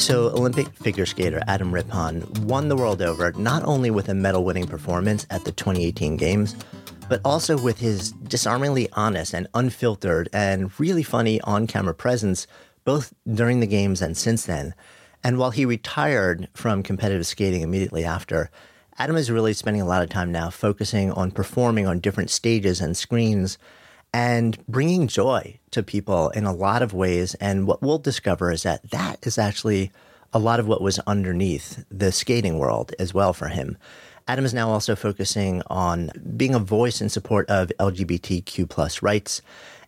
So, Olympic figure skater Adam Rippon won the world over not only with a medal winning performance at the 2018 Games, but also with his disarmingly honest and unfiltered and really funny on camera presence, both during the Games and since then. And while he retired from competitive skating immediately after, Adam is really spending a lot of time now focusing on performing on different stages and screens and bringing joy to people in a lot of ways. And what we'll discover is that that is actually a lot of what was underneath the skating world as well for him. Adam is now also focusing on being a voice in support of LGBTQ plus rights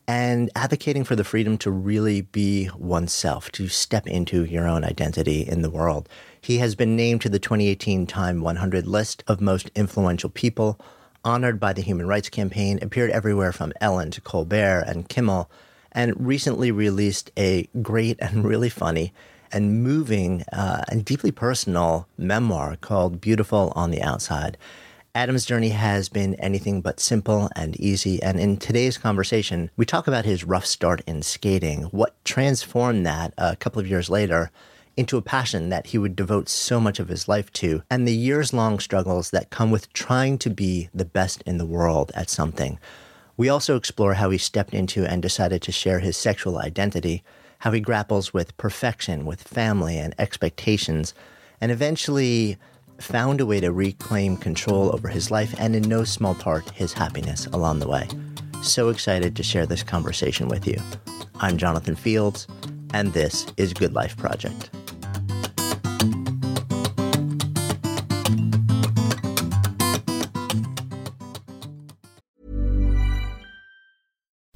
and advocating for the freedom to really be oneself, to step into your own identity in the world. He has been named to the 2018 Time 100 list of most influential people, honored by the Human Rights Campaign, appeared everywhere from Ellen to Colbert and Kimmel, and recently released a great and really funny and moving uh, and deeply personal memoir called Beautiful on the Outside. Adam's journey has been anything but simple and easy. And in today's conversation, we talk about his rough start in skating, what transformed that a couple of years later into a passion that he would devote so much of his life to, and the years long struggles that come with trying to be the best in the world at something. We also explore how he stepped into and decided to share his sexual identity, how he grapples with perfection, with family and expectations, and eventually found a way to reclaim control over his life and, in no small part, his happiness along the way. So excited to share this conversation with you. I'm Jonathan Fields, and this is Good Life Project.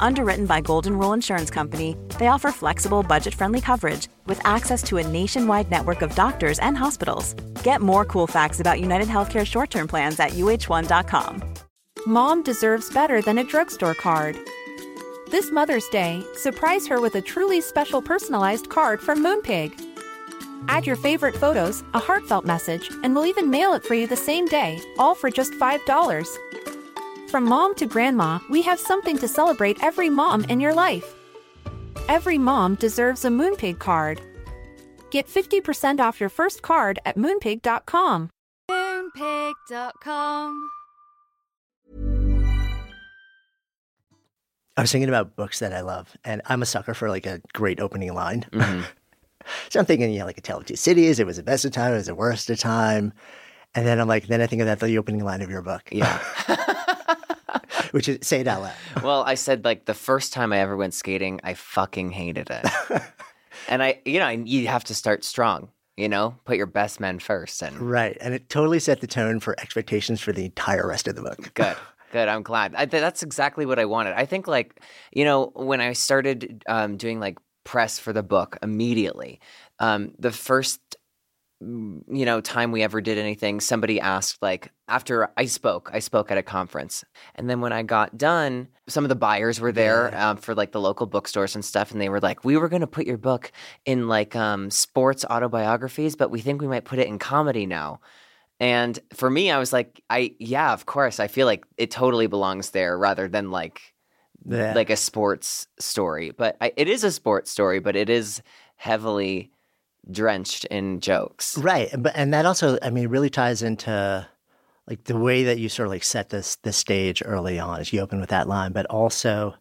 Underwritten by Golden Rule Insurance Company, they offer flexible, budget friendly coverage with access to a nationwide network of doctors and hospitals. Get more cool facts about United Healthcare short term plans at uh1.com. Mom deserves better than a drugstore card. This Mother's Day, surprise her with a truly special personalized card from Moonpig. Add your favorite photos, a heartfelt message, and we'll even mail it for you the same day, all for just $5. From mom to grandma, we have something to celebrate every mom in your life. Every mom deserves a Moonpig card. Get 50% off your first card at moonpig.com. Moonpig.com. I was thinking about books that I love, and I'm a sucker for like a great opening line. Mm-hmm. so I'm thinking, you know, like A Tale of Two Cities, it was the best of time, it was the worst of time. And then I'm like, then I think of that, the opening line of your book. Yeah. Which is, say it out loud. well, I said, like, the first time I ever went skating, I fucking hated it. and I, you know, you have to start strong you know put your best men first and right and it totally set the tone for expectations for the entire rest of the book good Good. I'm glad. I, that's exactly what I wanted. I think, like, you know, when I started um, doing like press for the book immediately, um, the first you know time we ever did anything somebody asked like after i spoke i spoke at a conference and then when i got done some of the buyers were there yeah. um, for like the local bookstores and stuff and they were like we were going to put your book in like um, sports autobiographies but we think we might put it in comedy now and for me, I was like, I yeah, of course. I feel like it totally belongs there rather than like yeah. like a sports story. But I, it is a sports story, but it is heavily drenched in jokes. Right. But and that also, I mean, really ties into like the way that you sort of like set this the stage early on as you open with that line, but also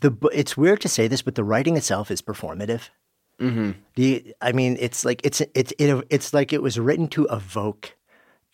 the it's weird to say this, but the writing itself is performative. Mm-hmm. The, I mean, it's like it's it's it, it's like it was written to evoke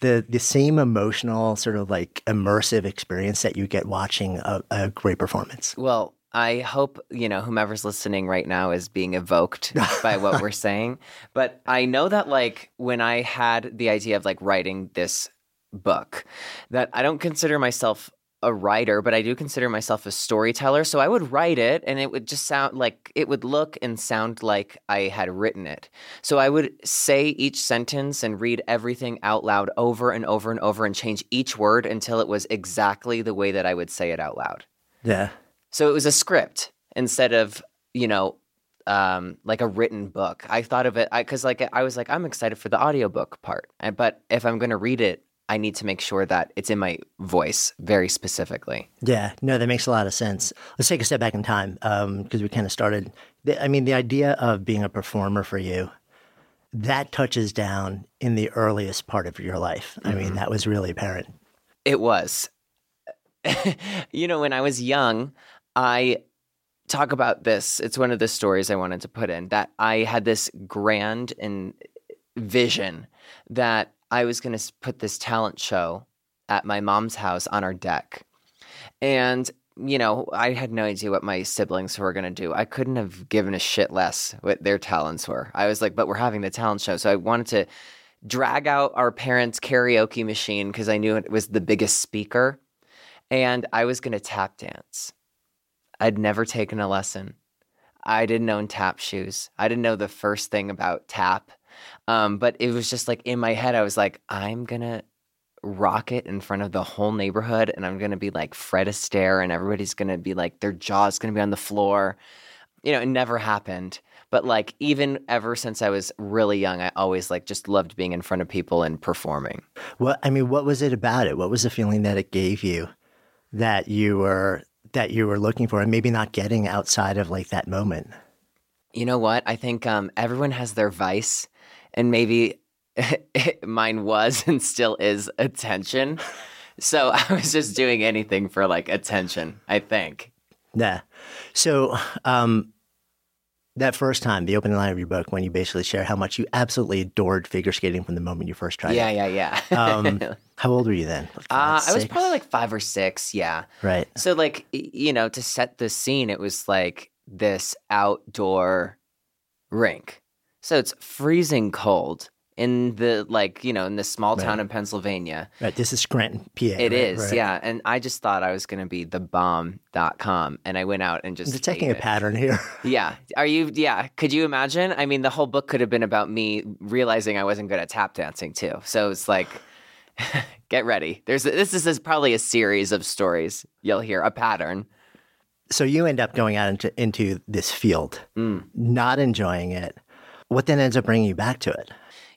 the the same emotional sort of like immersive experience that you get watching a, a great performance. Well, I hope, you know, whomever's listening right now is being evoked by what we're saying. But I know that, like, when I had the idea of like writing this book, that I don't consider myself a writer, but I do consider myself a storyteller. So I would write it and it would just sound like it would look and sound like I had written it. So I would say each sentence and read everything out loud over and over and over and change each word until it was exactly the way that I would say it out loud. Yeah. So it was a script instead of, you know, um, like a written book. I thought of it because, like, I was like, I'm excited for the audiobook part. But if I'm going to read it, I need to make sure that it's in my voice very specifically. Yeah, no, that makes a lot of sense. Let's take a step back in time because um, we kind of started. I mean, the idea of being a performer for you, that touches down in the earliest part of your life. Mm-hmm. I mean, mm-hmm. that was really apparent. It was. you know, when I was young, I talk about this. It's one of the stories I wanted to put in that I had this grand and vision that I was going to put this talent show at my mom's house on our deck. And, you know, I had no idea what my siblings were going to do. I couldn't have given a shit less what their talents were. I was like, but we're having the talent show. So I wanted to drag out our parents' karaoke machine because I knew it was the biggest speaker. And I was going to tap dance. I'd never taken a lesson. I didn't own tap shoes. I didn't know the first thing about tap. Um, but it was just like in my head, I was like, I'm gonna rock it in front of the whole neighborhood, and I'm gonna be like Fred Astaire, and everybody's gonna be like, their jaw's gonna be on the floor. You know, it never happened. But like even ever since I was really young, I always like just loved being in front of people and performing. What I mean, what was it about it? What was the feeling that it gave you that you were that you were looking for and maybe not getting outside of like that moment? You know what? I think um, everyone has their vice and maybe mine was and still is attention. So I was just doing anything for like attention, I think. Yeah. So um, that first time, the opening line of your book, when you basically share how much you absolutely adored figure skating from the moment you first tried yeah, it. Yeah, yeah, yeah. um, how old were you then? Like uh, I was probably like five or six. Yeah. Right. So like you know, to set the scene, it was like this outdoor rink so it's freezing cold in the like you know in this small town right. in Pennsylvania. Right. This is Scranton, PA. It right? is, right. yeah. And I just thought I was going to be the bomb.com and I went out and just detecting a pattern here. yeah. Are you yeah, could you imagine? I mean, the whole book could have been about me realizing I wasn't good at tap dancing too. So it's like get ready. There's this is probably a series of stories you'll hear, a pattern. So you end up going out into into this field, mm. not enjoying it what then ends up bringing you back to it?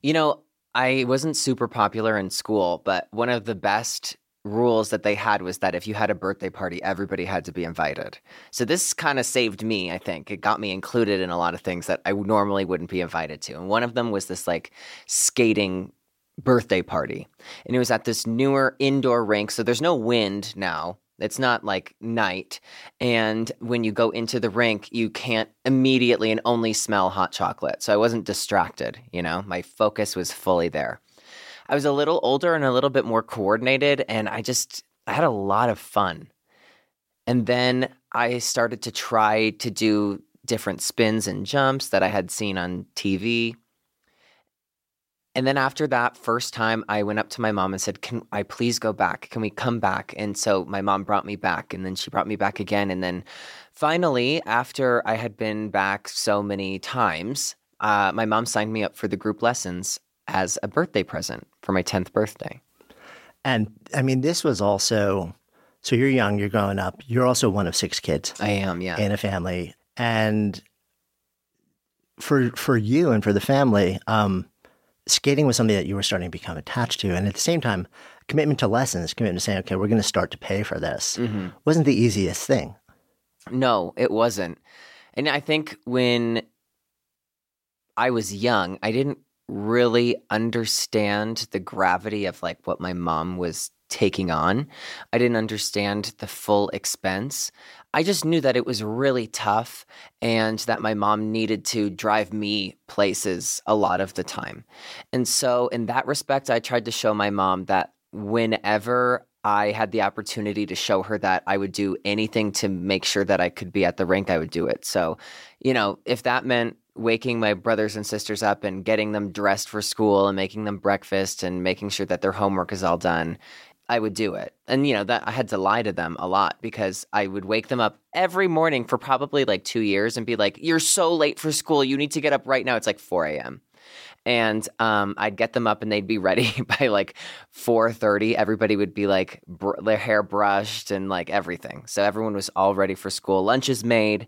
You know, I wasn't super popular in school, but one of the best rules that they had was that if you had a birthday party, everybody had to be invited. So this kind of saved me, I think. It got me included in a lot of things that I normally wouldn't be invited to. And one of them was this like skating birthday party. And it was at this newer indoor rink. So there's no wind now. It's not like night. And when you go into the rink, you can't immediately and only smell hot chocolate. So I wasn't distracted, you know, my focus was fully there. I was a little older and a little bit more coordinated, and I just I had a lot of fun. And then I started to try to do different spins and jumps that I had seen on TV. And then after that first time, I went up to my mom and said, Can I please go back? Can we come back? And so my mom brought me back, and then she brought me back again. And then finally, after I had been back so many times, uh, my mom signed me up for the group lessons as a birthday present for my 10th birthday. And I mean, this was also so you're young, you're growing up, you're also one of six kids. I am, yeah. In a family. And for for you and for the family, um, skating was something that you were starting to become attached to. And at the same time, commitment to lessons, commitment to saying, okay, we're going to start to pay for this mm-hmm. wasn't the easiest thing. No, it wasn't. And I think when I was young, I didn't really understand the gravity of like what my mom was taking on. I didn't understand the full expense. I just knew that it was really tough and that my mom needed to drive me places a lot of the time. And so, in that respect, I tried to show my mom that whenever I had the opportunity to show her that I would do anything to make sure that I could be at the rink, I would do it. So, you know, if that meant waking my brothers and sisters up and getting them dressed for school and making them breakfast and making sure that their homework is all done, I would do it. And you know, that I had to lie to them a lot because I would wake them up every morning for probably like 2 years and be like, "You're so late for school. You need to get up right now. It's like 4 a.m." and um, I'd get them up and they'd be ready by like 4:30. Everybody would be like br- their hair brushed and like everything. So everyone was all ready for school. Lunch is made,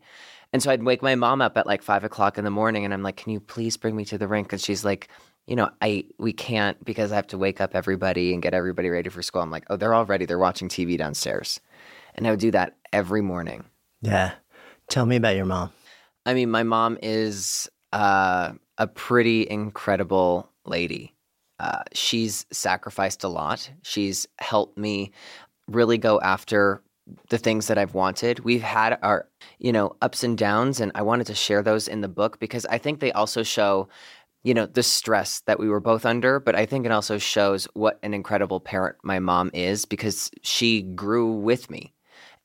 and so I'd wake my mom up at like five o'clock in the morning, and I'm like, "Can you please bring me to the rink?" And she's like. You know, I we can't because I have to wake up everybody and get everybody ready for school. I'm like, oh, they're all ready. They're watching TV downstairs, and I would do that every morning. Yeah, tell me about your mom. I mean, my mom is uh, a pretty incredible lady. Uh, she's sacrificed a lot. She's helped me really go after the things that I've wanted. We've had our, you know, ups and downs, and I wanted to share those in the book because I think they also show, you know, the stress that we were both under. But I think it also shows what an incredible parent my mom is because she grew with me,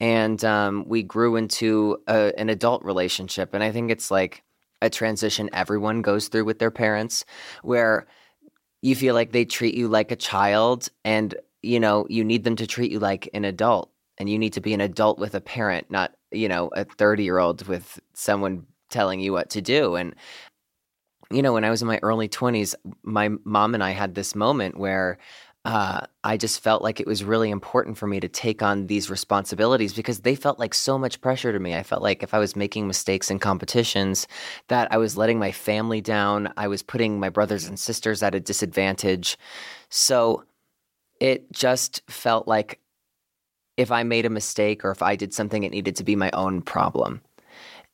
and um, we grew into a, an adult relationship. And I think it's like a transition everyone goes through with their parents where you feel like they treat you like a child and you know you need them to treat you like an adult and you need to be an adult with a parent not you know a 30 year old with someone telling you what to do and you know when i was in my early 20s my mom and i had this moment where uh, I just felt like it was really important for me to take on these responsibilities because they felt like so much pressure to me. I felt like if I was making mistakes in competitions, that I was letting my family down. I was putting my brothers and sisters at a disadvantage. So it just felt like if I made a mistake or if I did something, it needed to be my own problem.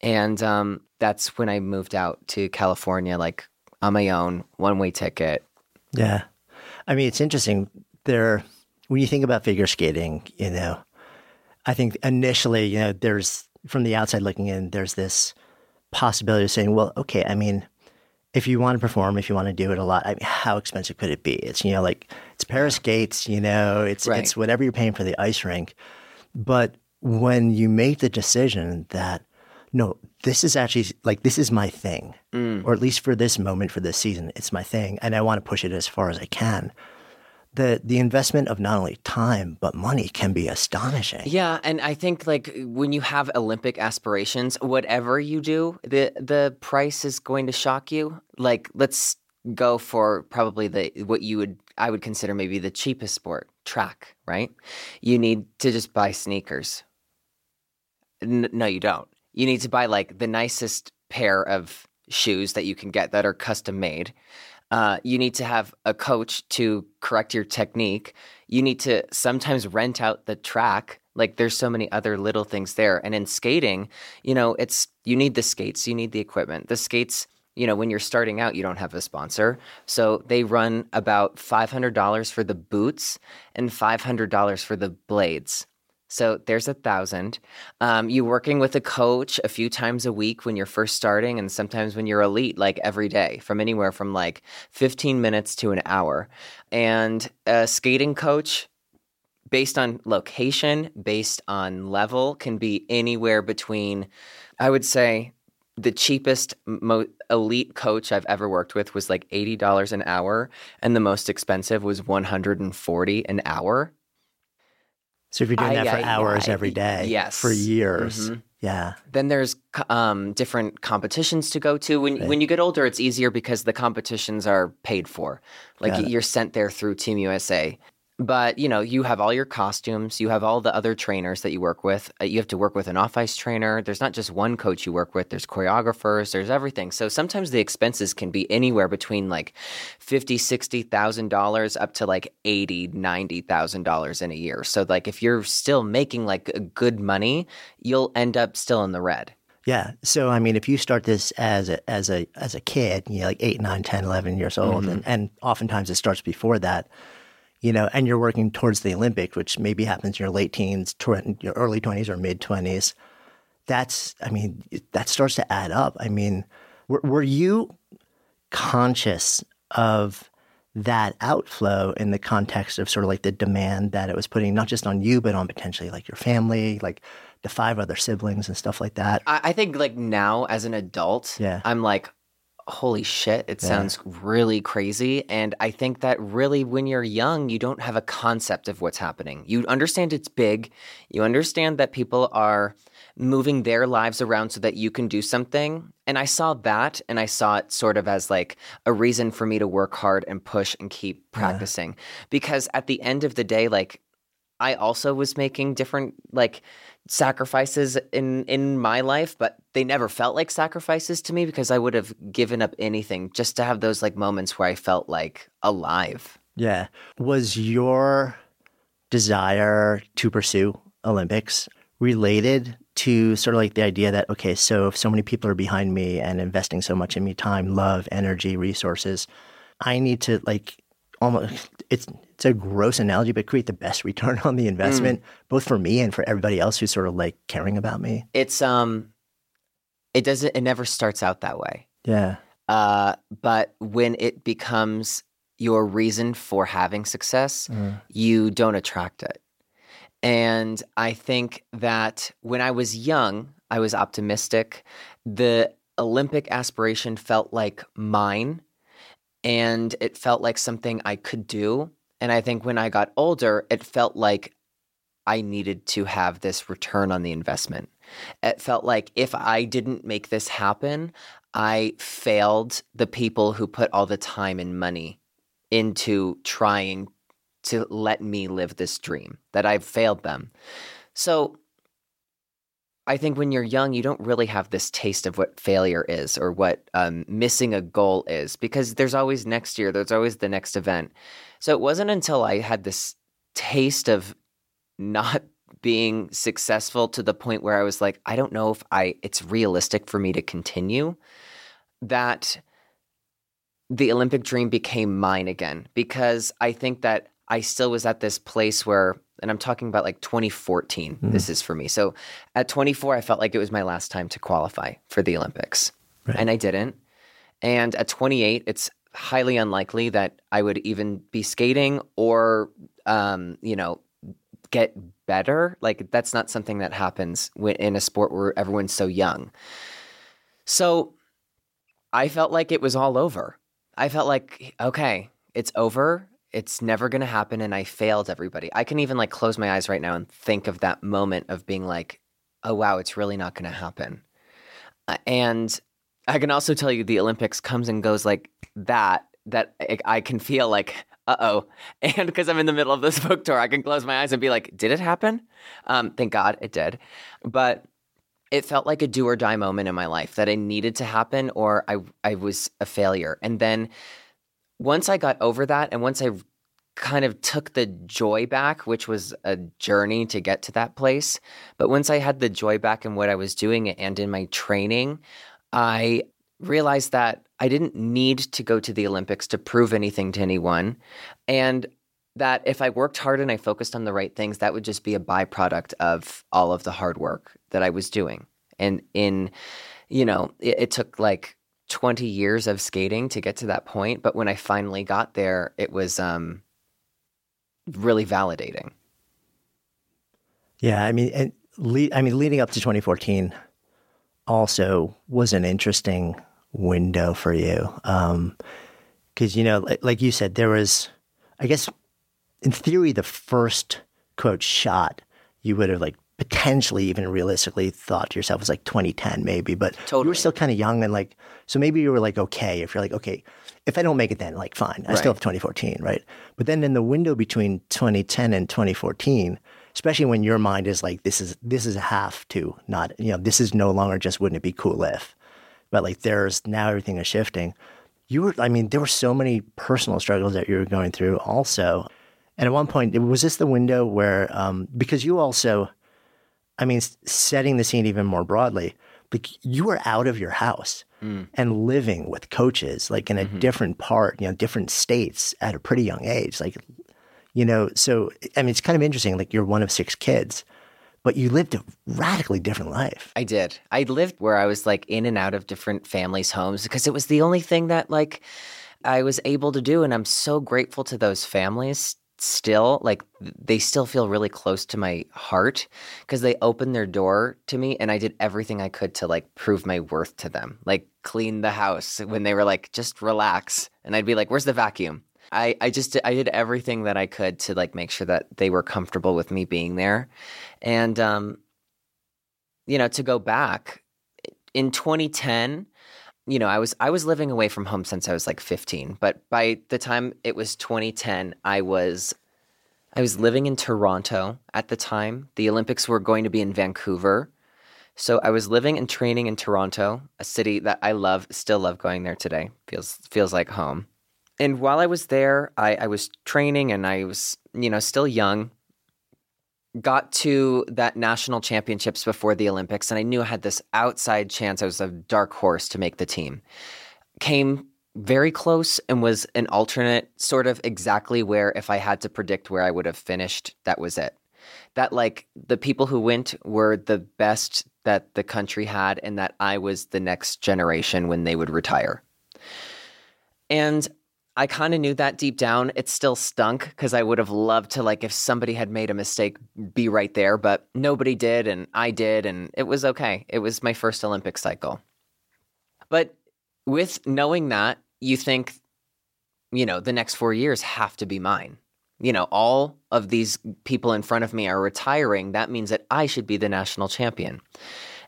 And um, that's when I moved out to California, like on my own, one way ticket. Yeah. I mean, it's interesting. There, when you think about figure skating, you know, I think initially, you know, there's from the outside looking in, there's this possibility of saying, well, okay, I mean, if you want to perform, if you want to do it a lot, I mean, how expensive could it be? It's you know, like it's pair skates, you know, it's right. it's whatever you're paying for the ice rink. But when you make the decision that no, this is actually like this is my thing, mm. or at least for this moment for this season, it's my thing, and I want to push it as far as I can. The the investment of not only time but money can be astonishing. Yeah, and I think like when you have Olympic aspirations, whatever you do, the the price is going to shock you. Like let's go for probably the what you would I would consider maybe the cheapest sport, track, right? You need to just buy sneakers. N- no, you don't you need to buy like the nicest pair of shoes that you can get that are custom made. Uh, you need to have a coach to correct your technique. You need to sometimes rent out the track. Like there's so many other little things there. And in skating, you know, it's you need the skates, you need the equipment. The skates, you know, when you're starting out, you don't have a sponsor. So they run about $500 for the boots and $500 for the blades. So there's a thousand. Um, you working with a coach a few times a week when you're first starting, and sometimes when you're elite, like every day, from anywhere from like 15 minutes to an hour. And a skating coach, based on location, based on level, can be anywhere between, I would say, the cheapest mo- elite coach I've ever worked with was like $80 an hour, and the most expensive was 140 an hour. So if you're doing I, that for I, hours I, every day, yes, for years, mm-hmm. yeah. Then there's um, different competitions to go to. When right. when you get older, it's easier because the competitions are paid for. Like you're sent there through Team USA. But you know, you have all your costumes, you have all the other trainers that you work with. Uh, you have to work with an off-ice trainer. There's not just one coach you work with. There's choreographers. There's everything. So sometimes the expenses can be anywhere between like fifty, sixty thousand dollars up to like eighty, ninety thousand dollars in a year. So like if you're still making like good money, you'll end up still in the red. Yeah. So I mean, if you start this as a as a as a kid, you know, like 8, 9, 10, 11 years old, mm-hmm. and, and oftentimes it starts before that you know, and you're working towards the Olympics, which maybe happens in your late teens, your early 20s or mid 20s, that's, I mean, that starts to add up. I mean, were, were you conscious of that outflow in the context of sort of like the demand that it was putting not just on you but on potentially like your family like the five other siblings and stuff like that I, I think like now as an adult, Yeah. I'm like, holy shit, it Yeah. sounds really crazy. And I think that really when you're young, you don't have a concept of what's happening. You understand it's big. You understand that people are moving their lives around so that you can do something. And I saw that and I saw it sort of as like a reason for me to work hard and push and keep practicing. Because at the end of the day, like I also was making different like sacrifices in in my life, but they never felt like sacrifices to me because I would have given up anything just to have those like moments where I felt like alive. yeah was your desire to pursue olympics related to sort of like the idea that okay so if so many people are behind me and investing so much in me time love energy resources i need to like almost it's it's a gross analogy but create the best return on the investment both for me and for everybody else who's sort of like caring about me It's um it doesn't it never starts out that way. yeah Uh but when it becomes your reason for having success, you don't attract it. And I think that when I was young, I was optimistic. The Olympic aspiration felt like mine and it felt like something I could do. And I think when I got older, it felt like I needed to have this return on the investment. It felt like if I didn't make this happen, I failed the people who put all the time and money into trying to let me live this dream, that I've failed them. So I think when you're young, you don't really have this taste of what failure is or what um, missing a goal is because there's always next year, there's always the next event. So it wasn't until I had this taste of not being successful to the point where I was like, I don't know if I it's realistic for me to continue that the Olympic dream became mine again because I think that I still was at this place where and I'm talking about like 2014 this is for me. So at 24 I felt like it was my last time to qualify for the Olympics. And I didn't. And at 28 it's highly unlikely that I would even be skating or um, you know, get better. Like that's not something that happens when, in a sport where everyone's so young. So I felt like it was all over. I felt like okay, it's over. It's never going to happen and I failed everybody. I can even like close my eyes right now and think of that moment of being like, "Oh wow, it's really not going to happen." Uh, and I can also tell you the Olympics comes and goes like that that I, I can feel like uh-oh. And because I'm in the middle of this book tour, I can close my eyes and be like, did it happen? Um, thank God it did. But it felt like a do or die moment in my life that I needed to happen or I I was a failure. And then once I got over that and once I kind of took the joy back, which was a journey to get to that place, but once I had the joy back in what I was doing and in my training, I realized that I didn't need to go to the Olympics to prove anything to anyone and that if I worked hard and I focused on the right things, that would just be a byproduct of all of the hard work that I was doing. And in, you know, it, it took like 20 years of skating to get to that point. But when I finally got there, it was um, really validating. Yeah, I mean, and le- I mean, leading up to 2014 also was an interesting window for you, because you know, like, like you said, there was, I guess, in theory, the first quote shot you would have like potentially even realistically thought to yourself was like 2010 maybe, but you were still kind of young and like, so maybe you were like okay if you're like okay, if I don't make it then like fine, I still have 2014, right? But then in the window between 2010 and 2014 especially when your mind is like this is this is a have to not you know this is no longer just wouldn't it be cool if but like there's now everything is shifting. You were i mean there were so many personal struggles that you were going through also. And at one point was this the window where um, because you also i mean setting the scene even more broadly like you were out of your house mm. and living with coaches like in a mm-hmm. different part you know different states at a pretty young age like you know so i mean it's kind of interesting like you're one of six kids but you lived a radically different life I did. I lived where I was like in and out of different families' homes because it was the only thing that like I was able to do. And I'm so grateful to those families still like they still feel really close to my heart because they opened their door to me and I did everything I could to like prove my worth to them. Like clean the house when they were like just relax and I'd be like where's the vacuum? I I just I did everything that I could to like make sure that they were comfortable with me being there. And um you know to go back in 2010 you know, I was I was living away from home since I was like 15, but by the time it was 2010, I was I was living in Toronto at the time. The Olympics were going to be in Vancouver. So I was living and training in Toronto, a city that I love, still love going there today. Feels feels like home. And while I was there, I, I was training and I was, you know, still young got to that national championships before the Olympics, and I knew I had this outside chance. I was a dark horse to make the team. Came very close and was an alternate, sort of exactly where, if I had to predict where I would have finished, that was it. That, like, the people who went were the best that the country had, and that I was the next generation when they would retire. And I kind of knew that deep down. It still stunk because I would have loved to, like, if somebody had made a mistake, be right there, but nobody did, and I did, and it was okay. It was my first Olympic cycle. But with knowing that, you think, you know, the next four years have to be mine. You know, all of these people in front of me are retiring. That means that I should be the national champion.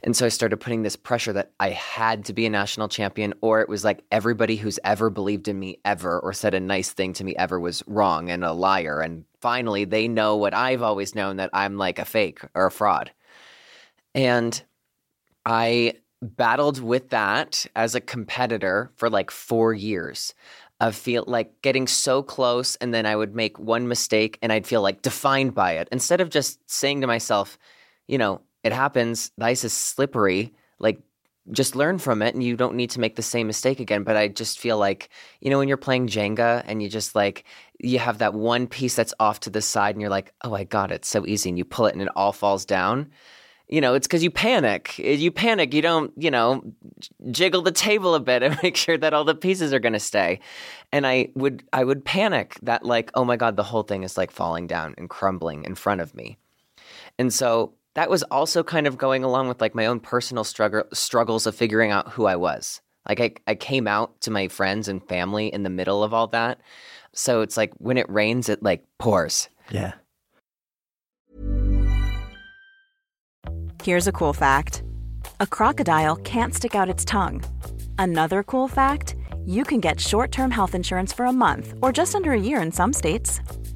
And so I started putting this pressure that I had to be a national champion, or it was like everybody who's ever believed in me ever or said a nice thing to me ever was wrong and a liar. And finally, they know what I've always known that I'm like a fake or a fraud. And I battled with that as a competitor for like four years of feel like getting so close and then I would make one mistake and I'd feel like defined by it instead of just saying to myself, you know, it happens. The ice is slippery. Like, just learn from it and you don't need to make the same mistake again. But I just feel like, you know, when you're playing Jenga and you just like, you have that one piece that's off to the side and you're like, oh, I got it. So easy. And you pull it and it all falls down. You know, it's because you panic. Eh, you panic. You don't, you know, jiggle the table a bit and make sure that all the pieces are going to stay. And I would, I would panic that like, oh my God, the whole thing is like falling down and crumbling in front of me. And so that was also kind of going along with like my own personal struggle struggles of figuring out who I was. Like I, I came out to my friends and family in the middle of all that. So it's like when it rains, it like pours. Yeah. Here's a cool fact a crocodile can't stick out its tongue. Another cool fact you can get short term health insurance for a month or just under a year in some states.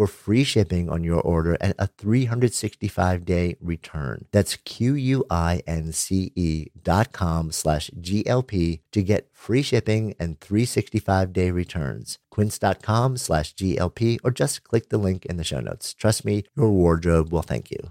for free shipping on your order and a 365 day return. That's Q-U-I-N-C-E dot com slash GLP to get free shipping and 365 day returns. Quince.com slash GLP or just click the link in the show notes. Trust me, your wardrobe will thank you.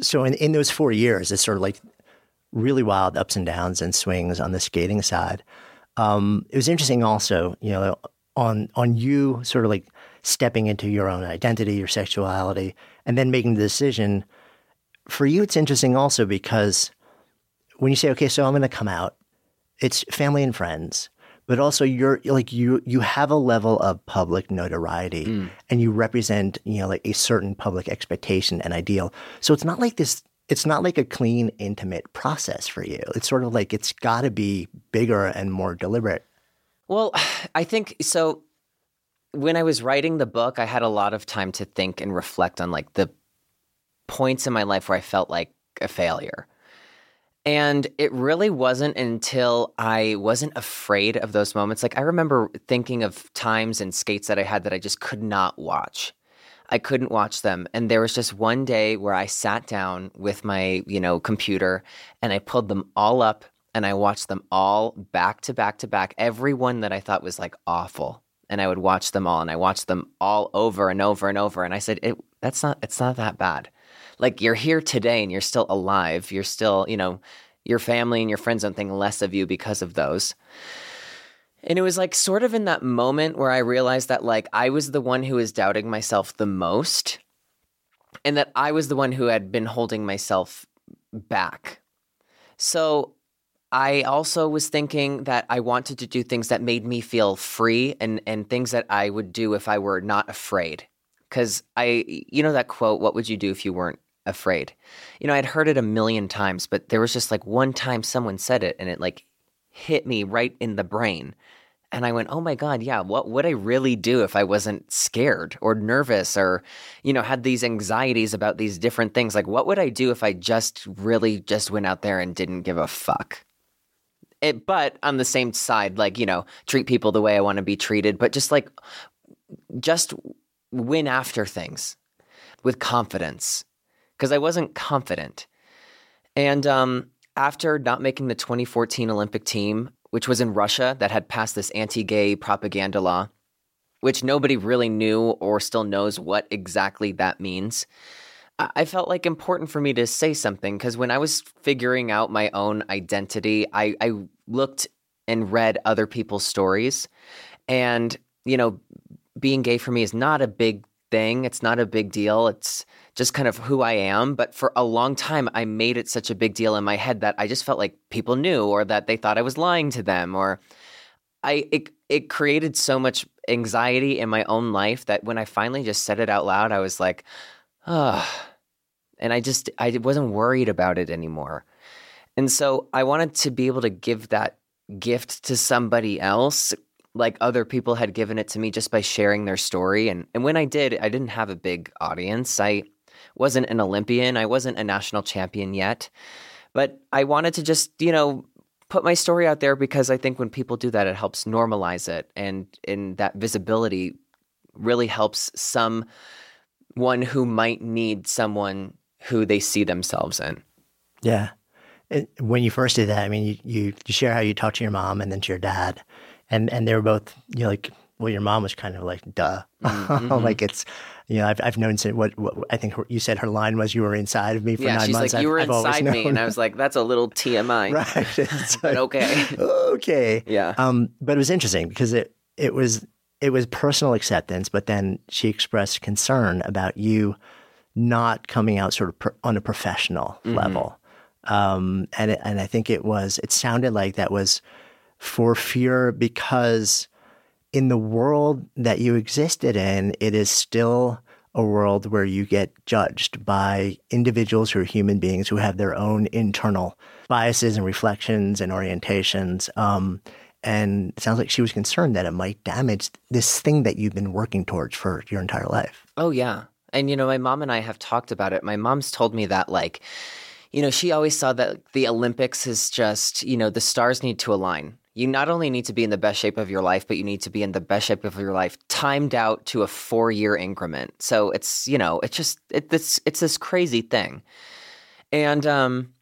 so in, in those four years, it's sort of like really wild ups and downs and swings on the skating side. Um, it was interesting also, you know, on on you sort of like stepping into your own identity, your sexuality, and then making the decision. For you, it's interesting also because when you say, okay, so I'm going to come out, it's family and friends but also you're like you you have a level of public notoriety mm. and you represent you know like a certain public expectation and ideal. So it's not like this it's not like a clean intimate process for you. It's sort of like it's got to be bigger and more deliberate. Well i think so when i was writing the book i had a lot of time to think and reflect on like the points in my life where i felt like a failure and it really wasn't until I wasn't afraid of those moments. Like I remember thinking of times and skates that I had that I just could not watch. I couldn't watch them. And there was just one day where I sat down with my, you know, computer and I pulled them all up and I watched them all back to back to back, every one that I thought was like awful. And I would watch them all and I watched them all over and over and over. And I said, that's not, it's not that bad like you're here today and you're still alive. You're still, you know, your family and your friends don't think less of you because of those. And it was like sort of in that moment where I realized that like I was the one who was doubting myself the most and that I was the one who had been holding myself back. So I also was thinking that I wanted to do things that made me feel free and and things that I would do if I were not afraid. Cuz I you know that quote what would you do if you weren't afraid. You know, I'd heard it a million times, but there was just like one time someone said it and it like hit me right in the brain. And I went, oh my God, yeah, what would I really do if I wasn't scared or nervous or, you know, had these anxieties about these different things? Like, what would I do if I just really just went out there and didn't give a fuck? It, but on the same side, like, you know, treat people the way I want to be treated, but just like, just win after things with confidence because I wasn't confident. And um, after not making the 2014 Olympic team, which was in Russia that had passed this anti gay propaganda law, which nobody really knew or still knows what exactly that means. I felt like important for me to say something because when I was figuring out my own identity, I, I looked and read other people's stories. And, you know, being gay for me is not a big thing. It's not a big deal. It's just kind of who I am. But for a long time, I made it such a big deal in my head that I just felt like people knew or that they thought I was lying to them or I it it created so much anxiety in my own life that when I finally just said it out loud, I was like, oh, and I just I wasn't worried about it anymore. And so I wanted to be able to give that gift to somebody else like other people had given it to me just by sharing their story. And, and when I did, I didn't have a big audience. I wasn't an Olympian, I wasn't a national champion yet. But I wanted to just, you know, put my story out there because I think when people do that, it helps normalize it. And in that visibility really helps someone who might need someone who they see themselves in. Yeah. when you first did that, I mean, you, you, you share how you talked to your mom and then to your dad, and and they were both you know, like, well, your mom was kind of like, duh, mm-hmm. like it's, you know, I've I've known what, what I think you said her line was, you were inside of me for yeah, nine she's months. like, you were I've, inside I've me, and I was like, that's a little TMI, right? like, okay, okay, yeah. Um, but it was interesting because it it was it was personal acceptance, but then she expressed concern about you not coming out sort of per, on a professional mm-hmm. level. Um, and it, and I think it was it sounded like that was for fear because in the world that you existed in, it is still a world where you get judged by individuals who are human beings who have their own internal biases and reflections and orientations. Um, and it sounds like she was concerned that it might damage this thing that you've been working towards for your entire life. Oh, yeah. And, you know, my mom and I have talked about it. My mom's told me that, like, you know, she always saw that the Olympics is just, you know, the stars need to align. You not only need to be in the best shape of your life, but you need to be in the best shape of your life timed out to a four year increment. So it's, you know, it's just, it, it's, it's this crazy thing. And, um,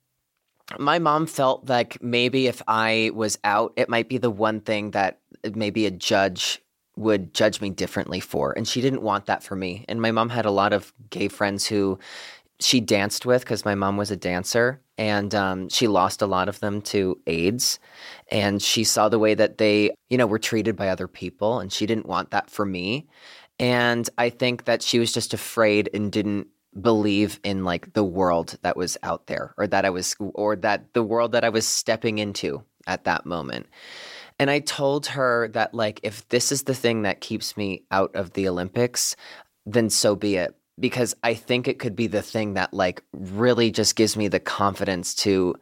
my mom felt like maybe if I was out, it might be the one thing that maybe a judge would judge me differently for. And she didn't want that for me. And my mom had a lot of gay friends who she danced with because my mom was a dancer and um, she lost a lot of them to AIDS. And she saw the way that they, you know, were treated by other people. And she didn't want that for me. And I think that she was just afraid and didn't believe in like the world that was out there or that I was, or that the world that I was stepping into at that moment. And I told her that, like, if this is the thing that keeps me out of the Olympics, then so be it. Because I think it could be the thing that, like, really just gives me the confidence to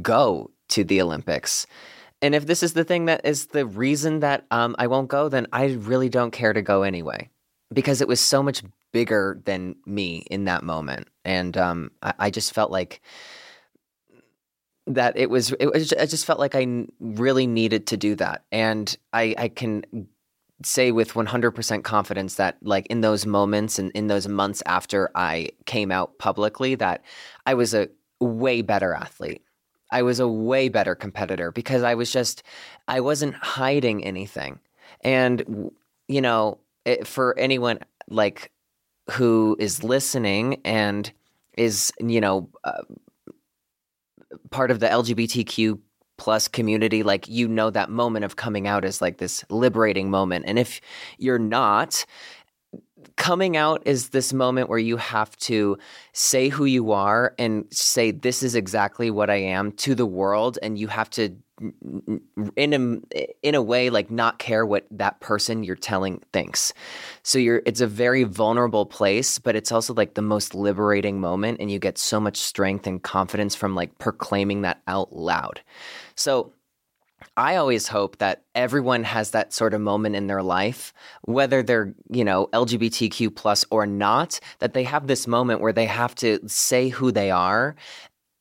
go to the Olympics. And if this is the thing that is the reason that um, I won't go, then I really don't care to go anyway. Because it was so much bigger than me in that moment. And um, I, I just felt like that it was it was I just felt like I really needed to do that and I I can say with 100% confidence that like in those moments and in those months after I came out publicly that I was a way better athlete. I was a way better competitor because I was just I wasn't hiding anything. And you know, it, for anyone like who is listening and is you know uh, part of the LGBTQ plus community, like you know that moment of coming out is like this liberating moment. And if you're not, coming out is this moment where you have to say who you are and say this is exactly what I am to the world and you have to in a in a way like not care what that person you're telling thinks. So you're it's a very vulnerable place, but it's also like the most liberating moment and you get so much strength and confidence from like proclaiming that out loud. So I always hope that everyone has that sort of moment in their life, whether they're, you know, LGBTQ plus or not, that they have this moment where they have to say who they are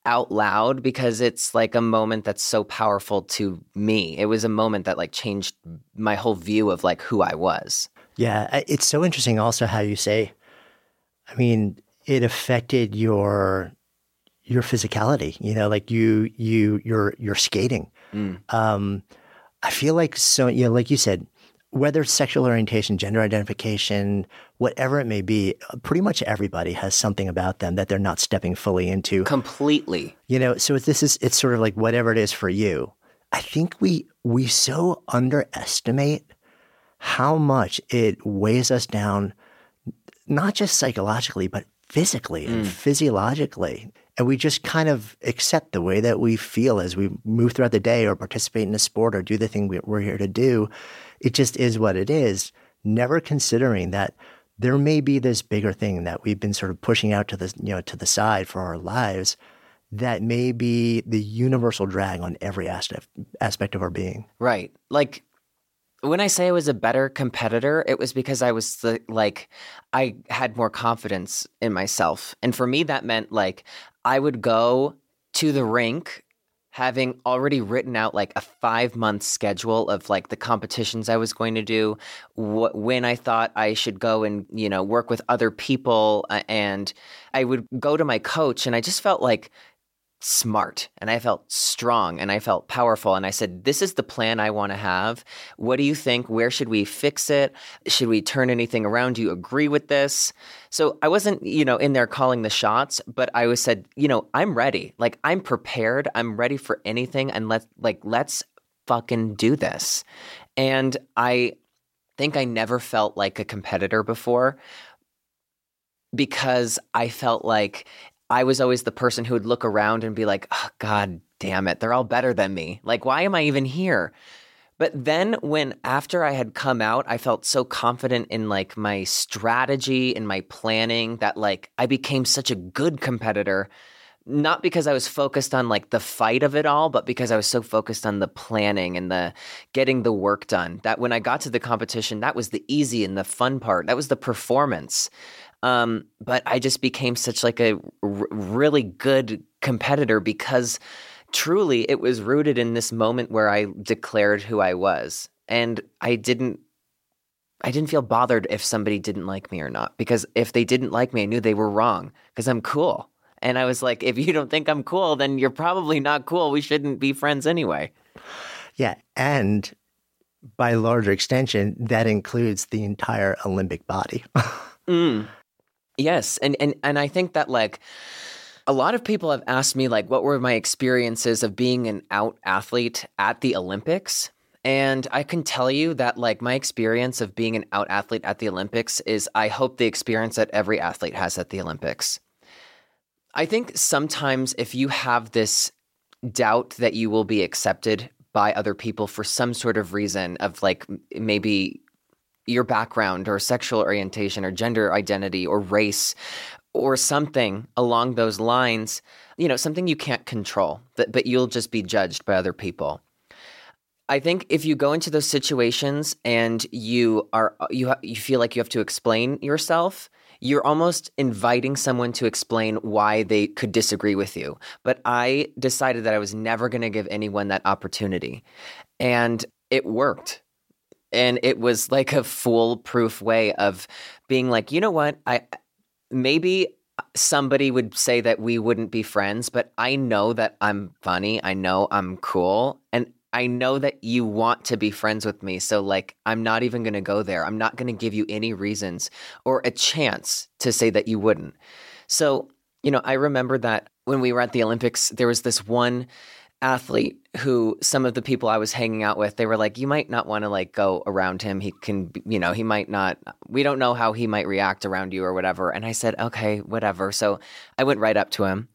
out loud because it's like a moment that's so powerful to me. It was a moment that like changed my whole view of like who I was. Yeah, it's so interesting also how you say I mean, it affected your your physicality, you know, like you you your your skating. Mm. Um I feel like so you know like you said whether it's sexual orientation, gender identification, whatever it may be, pretty much everybody has something about them that they're not stepping fully into. Completely. You know, so this is it's sort of like whatever it is for you. I think we we so underestimate how much it weighs us down not just psychologically but physically and mm. physiologically. And we just kind of accept the way that we feel as we move throughout the day or participate in a sport or do the thing we're here to do. It just is what it is, never considering that there may be this bigger thing that we've been sort of pushing out to the you know to the side for our lives that may be the universal drag on every aspect aspect of our being. Right. Like when I say I was a better competitor, it was because I was the, like, I had more confidence in myself. And for me, that meant like I would go to the rink having already written out like a five month schedule of like the competitions I was going to do, wh- when I thought I should go and, you know, work with other people. Uh, and I would go to my coach and I just felt like smart and I felt strong and I felt powerful. And I said, This is the plan I want to have. What do you think? Where should we fix it? Should we turn anything around? Do you agree with this? So I wasn't, you know, in there calling the shots, but I was said, you know, I'm ready. Like I'm prepared. I'm ready for anything. And let's like, let's fucking do this. And I think I never felt like a competitor before because I felt like I was always the person who would look around and be like, oh, God damn it, they're all better than me. Like, why am I even here? But then when after I had come out, I felt so confident in like my strategy and my planning that like I became such a good competitor. Not because I was focused on like the fight of it all, but because I was so focused on the planning and the getting the work done. That when I got to the competition, that was the easy and the fun part. That was the performance. Um, but I just became such like a r- really good competitor because truly it was rooted in this moment where I declared who I was. And I didn't I didn't feel bothered if somebody didn't like me or not because if they didn't like me, I knew they were wrong because I'm cool. And I was like, if you don't think I'm cool, then you're probably not cool. We shouldn't be friends anyway. Yeah. And by larger extension, that includes the entire Olympic body. mm. Yes, and and and I think that like a lot of people have asked me like what were my experiences of being an out athlete at the Olympics? And I can tell you that like my experience of being an out athlete at the Olympics is I hope the experience that every athlete has at the Olympics. I think sometimes if you have this doubt that you will be accepted by other people for some sort of reason of like maybe your background or sexual orientation or gender identity or race or something along those lines, you know, something you can't control, but, but you'll just be judged by other people. I think if you go into those situations and you are you you feel like you have to explain yourself, you're almost inviting someone to explain why they could disagree with you. But I decided that I was never going to give anyone that opportunity. And it worked and it was like a foolproof way of being like you know what? I maybe somebody would say that we wouldn't be friends but i know that i'm funny i know i'm cool and i know that you want to be friends with me so like i'm not even going to go there i'm not going to give you any reasons or a chance to say that you wouldn't. So you know i remember that when we were at the olympics there was this one athlete who some of the people I was hanging out with, they were like, you might not want to like go around him. He can, you know, he might not, we don't know how he might react around you or whatever. And I said, okay, whatever. So I went right up to him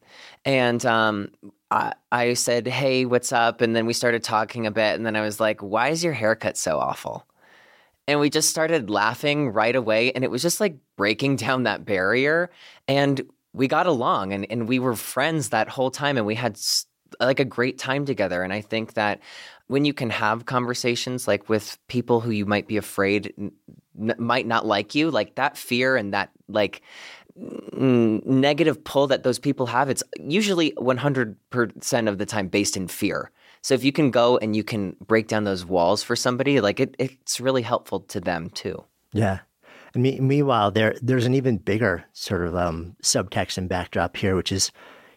and, um, I, I said, hey, what's up? And then we started talking a bit. And then I was like, why is your haircut so awful? And we just started laughing right away. And it was just like breaking down that barrier. And we got along and, and we were friends that whole time. And we had like a great time together. And I think that when you can have conversations like with people who you might be afraid n- might not like you, like that fear and that like n- negative pull that those people have, it's usually 100% of the time based in fear. So if you can go and you can break down those walls for somebody, like it, it's really helpful to them too. Yeah. And me, meanwhile, there there's an even bigger sort of um, subtext and backdrop here, which is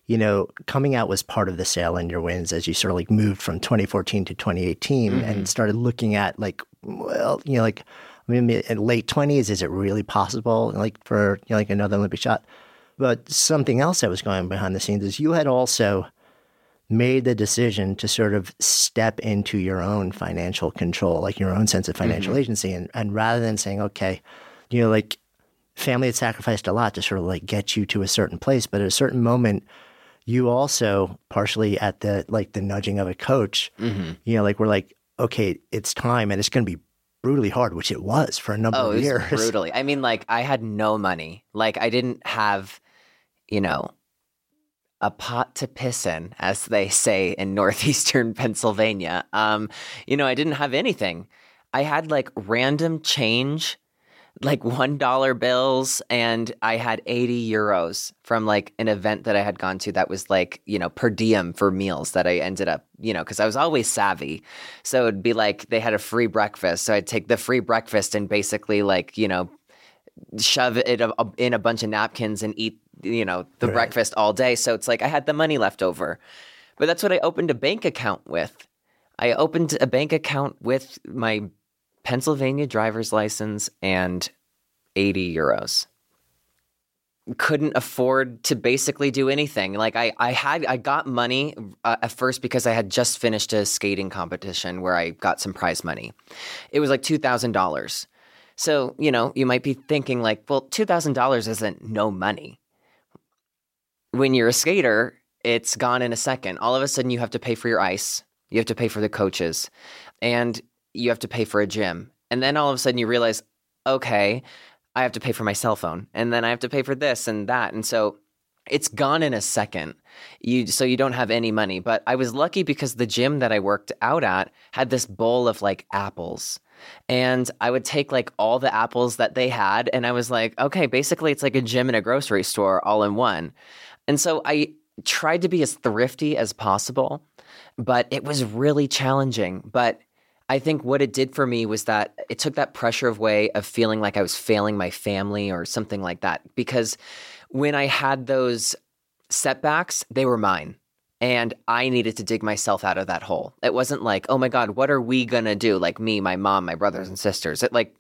you know, coming out was part of the sail in your winds as you sort of like moved from 2014 to 2018 mm-hmm. and started looking at like, well, you know, like, I mean, in late 20s, is it really possible like for you know, like another Olympic shot? But something else that was going on behind the scenes is you had also made the decision to sort of step into your own financial control, like your own sense of financial mm-hmm. agency. And, and rather than saying, okay, you know, like family had sacrificed a lot to sort of like get you to a certain place, but at a certain moment, you also partially at the like the nudging of a coach, mm-hmm. you know, like we're like, okay, it's time and it's going to be brutally hard, which it was for a number oh, of years. Brutally. I mean, like I had no money. Like I didn't have, you know, a pot to piss in, as they say in northeastern Pennsylvania. Um, you know, I didn't have anything. I had like random change, like $1 bills, and I had 80 euros from like an event that I had gone to that was like, you know, per diem for meals that I ended up, you know, because I was always savvy. So it'd be like they had a free breakfast. So I'd take the free breakfast and basically like, you know, shove it in a bunch of napkins and eat, you know, the right. breakfast all day. So it's like I had the money left over. But that's what I opened a bank account with. I opened a bank account with my Pennsylvania driver's license and 80 euros. Couldn't afford to basically do anything. Like I, I had, I got money uh, at first because I had just finished a skating competition where I got some prize money. It was like two thousand dollars. So you know, you might be thinking like, well, two thousand dollars isn't no money. When you're a skater, it's gone in a second. All of a sudden, you have to pay for your ice. You have to pay for the coaches, and you have to pay for a gym. And then all of a sudden, you realize, okay, I have to pay for my cell phone, and then I have to pay for this and that. And so it's gone in a second. You so you don't have any money. But I was lucky because the gym that I worked out at had this bowl of like apples. And I would take like all the apples that they had and I was like, okay, basically it's like a gym and a grocery store all in one. And so I tried to be as thrifty as possible, but it was really challenging. But I think what it did for me was that it took that pressure away of feeling like I was failing my family or something like that. Because when I had those setbacks, they were mine. And I needed to dig myself out of that hole. It wasn't like, oh my God, what are we gonna do? Like me, my mom, my brothers and sisters. It like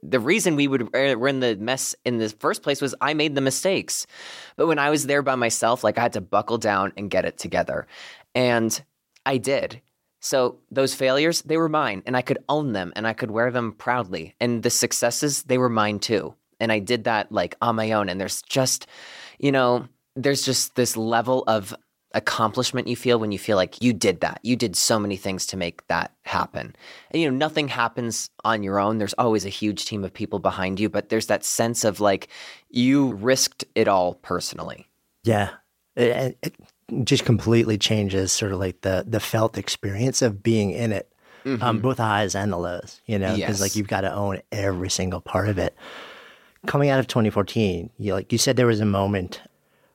the reason we would uh, were in the mess in the first place was I made the mistakes. But when I was there by myself, like I had to buckle down and get it together. And I did. So those failures, they were mine and I could own them and I could wear them proudly. And the successes, they were mine too. And I did that like on my own. And there's just, you know, there's just this level of accomplishment you feel when you feel like you did that. You did so many things to make that happen. And, you know, nothing happens on your own. There's always a huge team of people behind you, but there's that sense of like you risked it all personally. Yeah. It, it just completely changes sort of like the the felt experience of being in it. Um, mm-hmm. Um, both the highs and the lows, you know, because yes. like you've got to own every single part of it. Coming out of 2014, you like you said there was a moment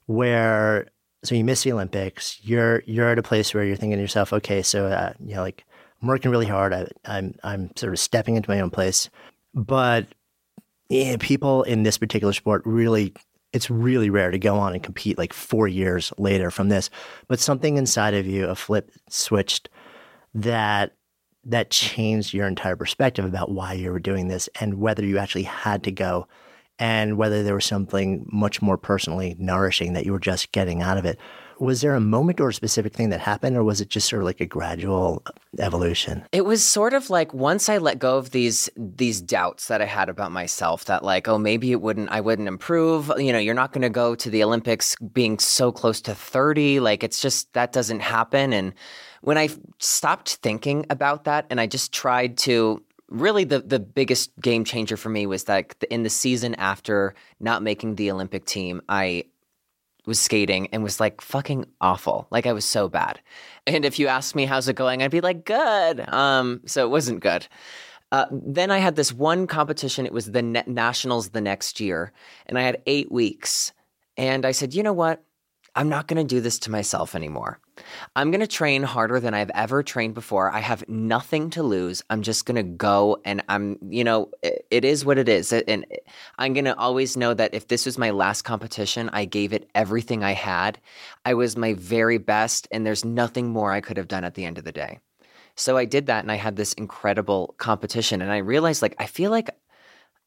where so you miss the Olympics. You're you're at a place where you're thinking to yourself, okay, so uh, you know, like I'm working really hard. I, I'm I'm sort of stepping into my own place, but yeah, people in this particular sport really. It's really rare to go on and compete like four years later from this, but something inside of you, a flip switched that that changed your entire perspective about why you were doing this and whether you actually had to go and whether there was something much more personally nourishing that you were just getting out of it. Was there a moment or a specific thing that happened, or was it just sort of like a gradual evolution? It was sort of like once I let go of these these doubts that I had about myself, that like, oh, maybe it wouldn't, I wouldn't improve. You know, you're not going to go to the Olympics being so close to thirty. Like, it's just that doesn't happen. And when I stopped thinking about that, and I just tried to really the the biggest game changer for me was that in the season after not making the Olympic team, I was skating and was like fucking awful. Like I was so bad. And if you asked me how's it going, I'd be like good. Um, so it wasn't good. Uh, then I had this one competition. It was the nationals the next year, and I had eight weeks. And I said, you know what? I'm not going to do this to myself anymore. I'm going to train harder than I've ever trained before. I have nothing to lose. I'm just going to go and I'm, you know, it, it is what it is. And I'm going to always know that if this was my last competition, I gave it everything I had. I was my very best, and there's nothing more I could have done at the end of the day. So I did that and I had this incredible competition. And I realized, like, I feel like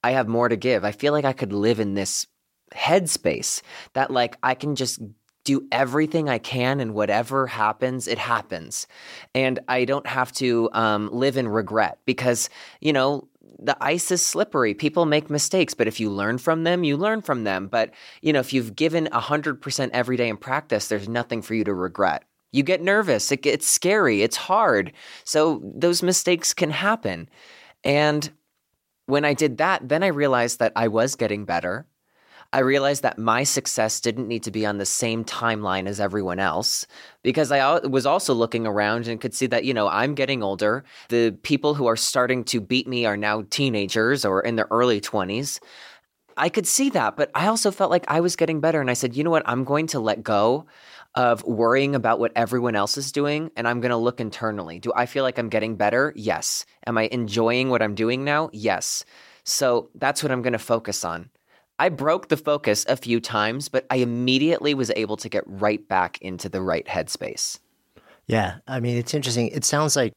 I have more to give. I feel like I could live in this headspace that, like, I can just do everything I can, and whatever happens, it happens. And I don't have to um, live in regret because, you know, the ice is slippery. People make mistakes, but if you learn from them, you learn from them. But, you know, if you've given 100% every day in practice, there's nothing for you to regret. You get nervous, it gets scary, it's hard. So those mistakes can happen. And when I did that, then I realized that I was getting better. I realized that my success didn't need to be on the same timeline as everyone else because I was also looking around and could see that, you know, I'm getting older. The people who are starting to beat me are now teenagers or in their early 20s. I could see that, but I also felt like I was getting better. And I said, you know what? I'm going to let go of worrying about what everyone else is doing and I'm going to look internally. Do I feel like I'm getting better? Yes. Am I enjoying what I'm doing now? Yes. So that's what I'm going to focus on. I broke the focus a few times, but I immediately was able to get right back into the right headspace. Yeah. I mean, it's interesting. It sounds like,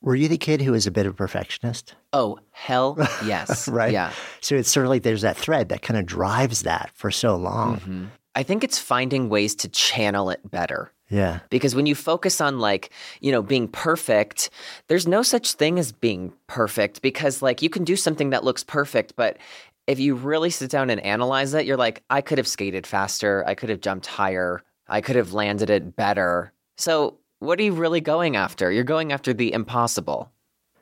were you the kid who was a bit of a perfectionist? Oh, hell yes. right. Yeah. So it's sort of like there's that thread that kind of drives that for so long. Mm-hmm. I think it's finding ways to channel it better. Yeah. Because when you focus on like, you know, being perfect, there's no such thing as being perfect because like you can do something that looks perfect, but if you really sit down and analyze it, you're like, I could have skated faster, I could have jumped higher, I could have landed it better. So, what are you really going after? You're going after the impossible.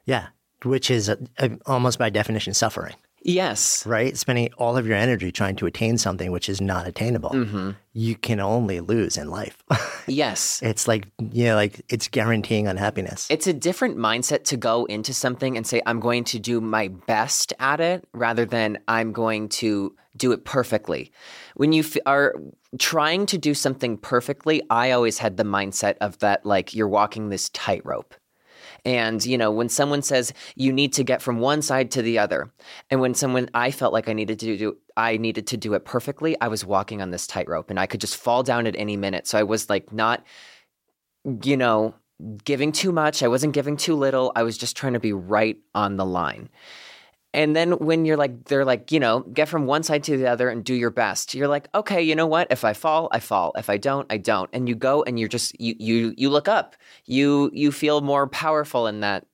Yeah, which is a, a, almost by definition suffering. Yes. Right? Spending all of your energy trying to attain something which is not attainable. Mm-hmm. You can only lose in life. yes. It's like, you know, like it's guaranteeing unhappiness. It's a different mindset to go into something and say, I'm going to do my best at it rather than I'm going to do it perfectly. When you f- are trying to do something perfectly, I always had the mindset of that, like you're walking this tightrope. And, you know, when someone says you need to get from one side to the other, and when someone I felt like I needed to do I needed to do it perfectly, I was walking on this tightrope and I could just fall down at any minute. So I was like not, you know, giving too much. I wasn't giving too little. I was just trying to be right on the line. And then when you're like, they're like, you know, get from one side to the other and do your best. You're like, okay, you know what? If I fall, I fall. If I don't, I don't. And you go and you're just you you you look up. You you feel more powerful in that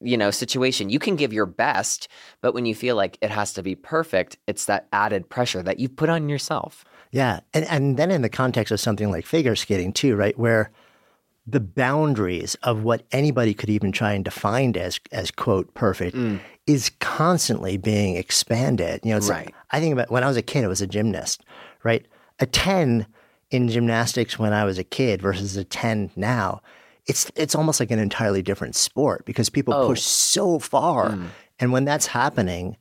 you know situation. You can give your best, but when you feel like it has to be perfect, it's that added pressure that you put on yourself. Yeah, and and then in the context of something like figure skating too, right, where the boundaries of what anybody could even try and define as as quote perfect mm is constantly being expanded. You know, right. I think about when I was a kid, I was a gymnast, right? A 10 in gymnastics when I was a kid versus a 10 now, it's it's almost like an entirely different sport because people oh. push so far. Mm. And when that's happening,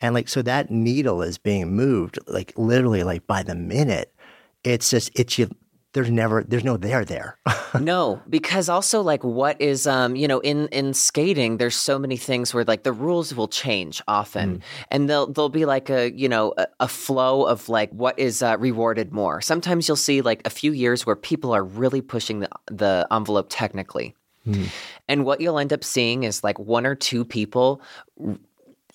and like so that needle is being moved like literally like by the minute, it's just it's you there's never there's no there there no because also like what is um you know in in skating there's so many things where like the rules will change often mm. and they'll they'll be like a you know a, a flow of like what is uh, rewarded more sometimes you'll see like a few years where people are really pushing the the envelope technically mm. and what you'll end up seeing is like one or two people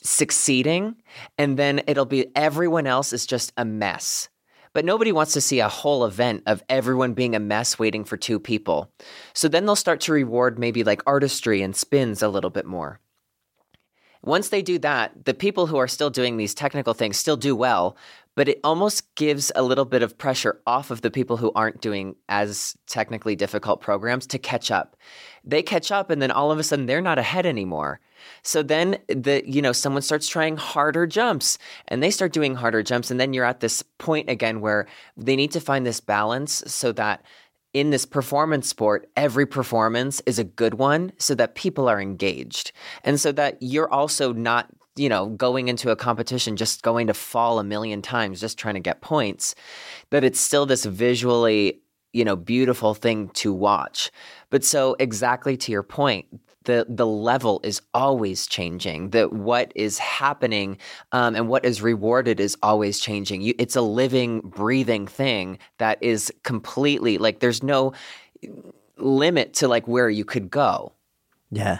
succeeding and then it'll be everyone else is just a mess but nobody wants to see a whole event of everyone being a mess waiting for two people. So then they'll start to reward maybe like artistry and spins a little bit more. Once they do that, the people who are still doing these technical things still do well, but it almost gives a little bit of pressure off of the people who aren't doing as technically difficult programs to catch up. They catch up and then all of a sudden they're not ahead anymore. So then the you know someone starts trying harder jumps and they start doing harder jumps and then you're at this point again where they need to find this balance so that in this performance sport, every performance is a good one so that people are engaged. And so that you're also not, you know, going into a competition just going to fall a million times just trying to get points, that it's still this visually, you know, beautiful thing to watch. But so exactly to your point, the the level is always changing. That what is happening um, and what is rewarded is always changing. You, it's a living, breathing thing that is completely like there's no limit to like where you could go. Yeah.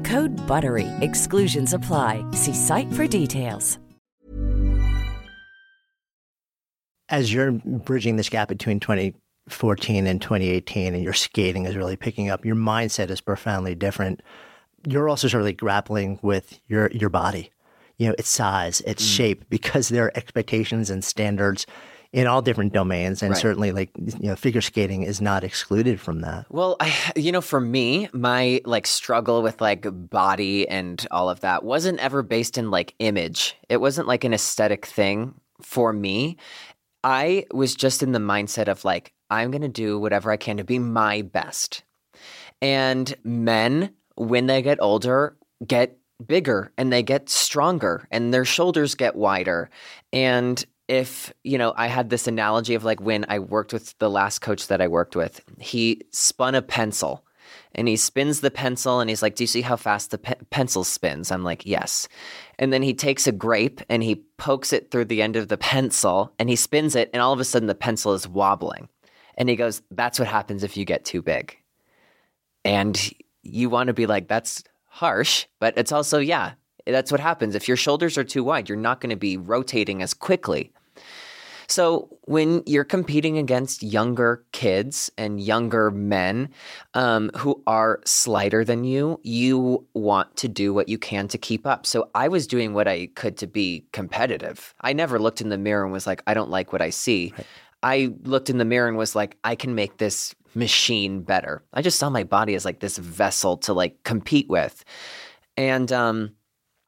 Code BUTTERY. Exclusions apply. See site for details. As you're bridging this gap between 2014 and 2018 and your skating is really picking up, your mindset is profoundly different. You're also sort of like grappling with your your body, you know, its size, its Mm. shape, because there are expectations and standards in all different domains, and Right. certainly like you know, figure skating is not excluded from that. Well, I, you know, for me, my like struggle with like body and all of that wasn't ever based in like image. It wasn't like an aesthetic thing for me. I was just in the mindset of like, I'm going to do whatever I can to be my best. And men, when they get older, get bigger and they get stronger and their shoulders get wider. And if, you know, I had this analogy of like when I worked with the last coach that I worked with, he spun a pencil and he spins the pencil and he's like, Do you see how fast the pe- pencil spins? I'm like, Yes. And then he takes a grape and he pokes it through the end of the pencil and he spins it, and all of a sudden the pencil is wobbling. And he goes, That's what happens if you get too big. And you want to be like, That's harsh, but it's also, yeah, that's what happens. If your shoulders are too wide, you're not going to be rotating as quickly. So when you're competing against younger kids and younger men um, who are slighter than you, you want to do what you can to keep up. So I was doing what I could to be competitive. I never looked in the mirror and was like, I don't like what I see. I looked in the mirror and was like, I can make this machine better. I just saw my body as like this vessel to like compete with. And um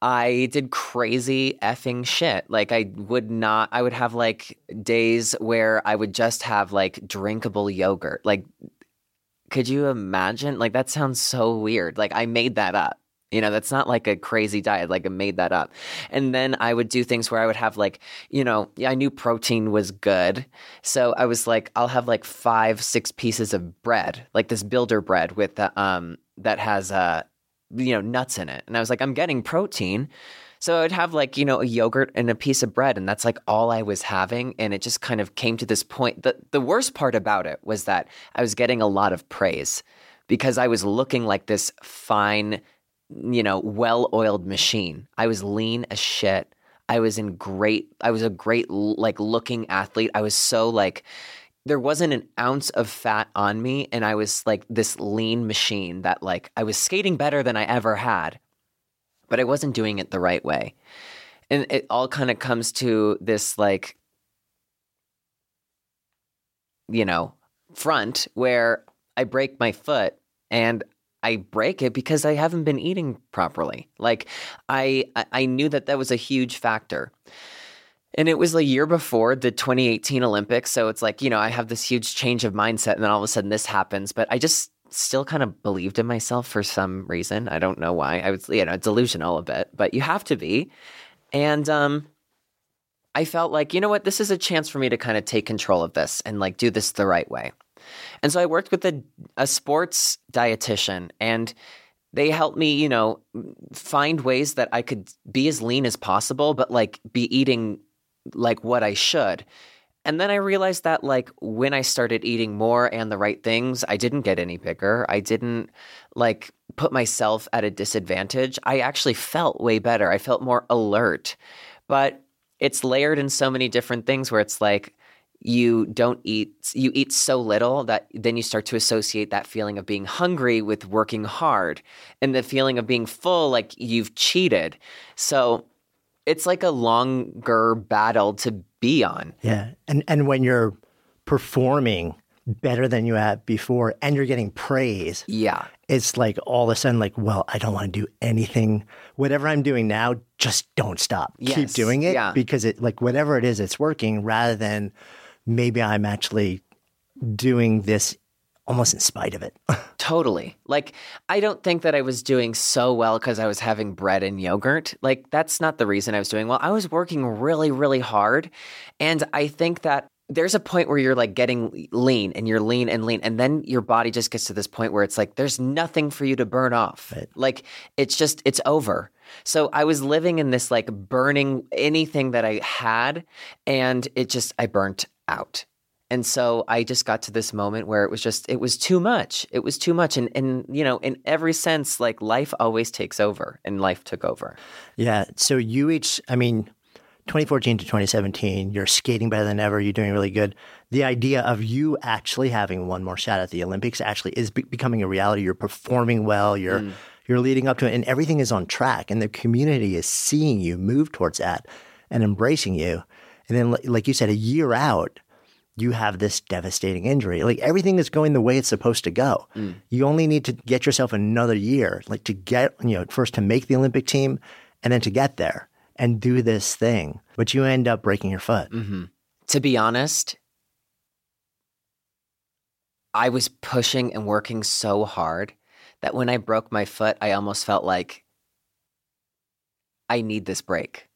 I did crazy effing shit. Like I would not I would have like days where I would just have like drinkable yogurt. Like could you imagine? Like that sounds so weird. Like I made that up. You know, that's not like a crazy diet. Like I made that up. And then I would do things where I would have like, you know, I knew protein was good. So I was like, I'll have like five, six pieces of bread, like this builder bread with the, um, that has, uh, you know, nuts in it. And I was like, I'm getting protein. So I would have like, you know, a yogurt and a piece of bread, and that's like all I was having. And it just kind of came to this point. The the worst part about it was that I was getting a lot of praise because I was looking like this fine, you know, well-oiled machine. I was lean as shit. I was in great I was a great like looking athlete. I was so like there wasn't an ounce of fat on me and I was like this lean machine that like I was skating better than I ever had. But I wasn't doing it the right way. And it all kind of comes to this like you know, front where I break my foot and I break it because I haven't been eating properly. Like I I- knew that that was a huge factor. And it was a year before the 2018 Olympics, so it's like, you know, I have this huge change of mindset and then all of a sudden this happens, but I just still kind of believed in myself for some reason. I don't know why. I was, you know, delusional a bit, but you have to be. And um I felt like, you know what, this is a chance for me to kind of take control of this and like do this the right way. And so I worked with a, a sports dietitian and they helped me, you know, find ways that I could be as lean as possible, but like be eating like what I should. And then I realized that, like, when I started eating more and the right things, I didn't get any bigger. I didn't, like, put myself at a disadvantage. I actually felt way better. I felt more alert. But it's layered in so many different things where it's like, you don't eat you eat so little that then you start to associate that feeling of being hungry with working hard and the feeling of being full like you've cheated so it's like a longer battle to be on Yeah. And and when you're performing better than you have before and you're getting praise, yeah it's like all of a sudden like, well, I don't want to do anything. Whatever I'm doing now, just don't stop. Keep doing it yeah. because it like whatever it is, it's working rather than maybe I'm actually doing this almost in spite of it. Totally. Like, I don't think that I was doing so well because I was having bread and yogurt. Like, that's not the reason I was doing well. I was working really, really hard. And I think that there's a point where you're like getting lean and you're lean and lean. And then your body just gets to this point where it's like, there's nothing for you to burn off. Like, it's just, it's over. So I was living in this like burning anything that I had. And it just, I burnt out. And so I just got to this moment where it was just, it was too much. It was too much. And, and, you know, in every sense, like life always takes over and life took over. yeah. So you each, I mean, 2014 to 2017, you're skating better than ever. You're doing really good. The idea of you actually having one more shot at the Olympics actually is be- becoming a reality. You're performing well. You're mm. you're leading up to it, and everything is on track. And the community is seeing you move towards that and embracing you. And then, like you said, a year out, you have this devastating injury. Like everything is going the way it's supposed to go. Mm. You only need to get yourself another year, like to get, you know, first to make the Olympic team and then to get there and do this thing. But you end up breaking your foot. Mm-hmm. To be honest, I was pushing and working so hard that when I broke my foot, I almost felt like I need this break.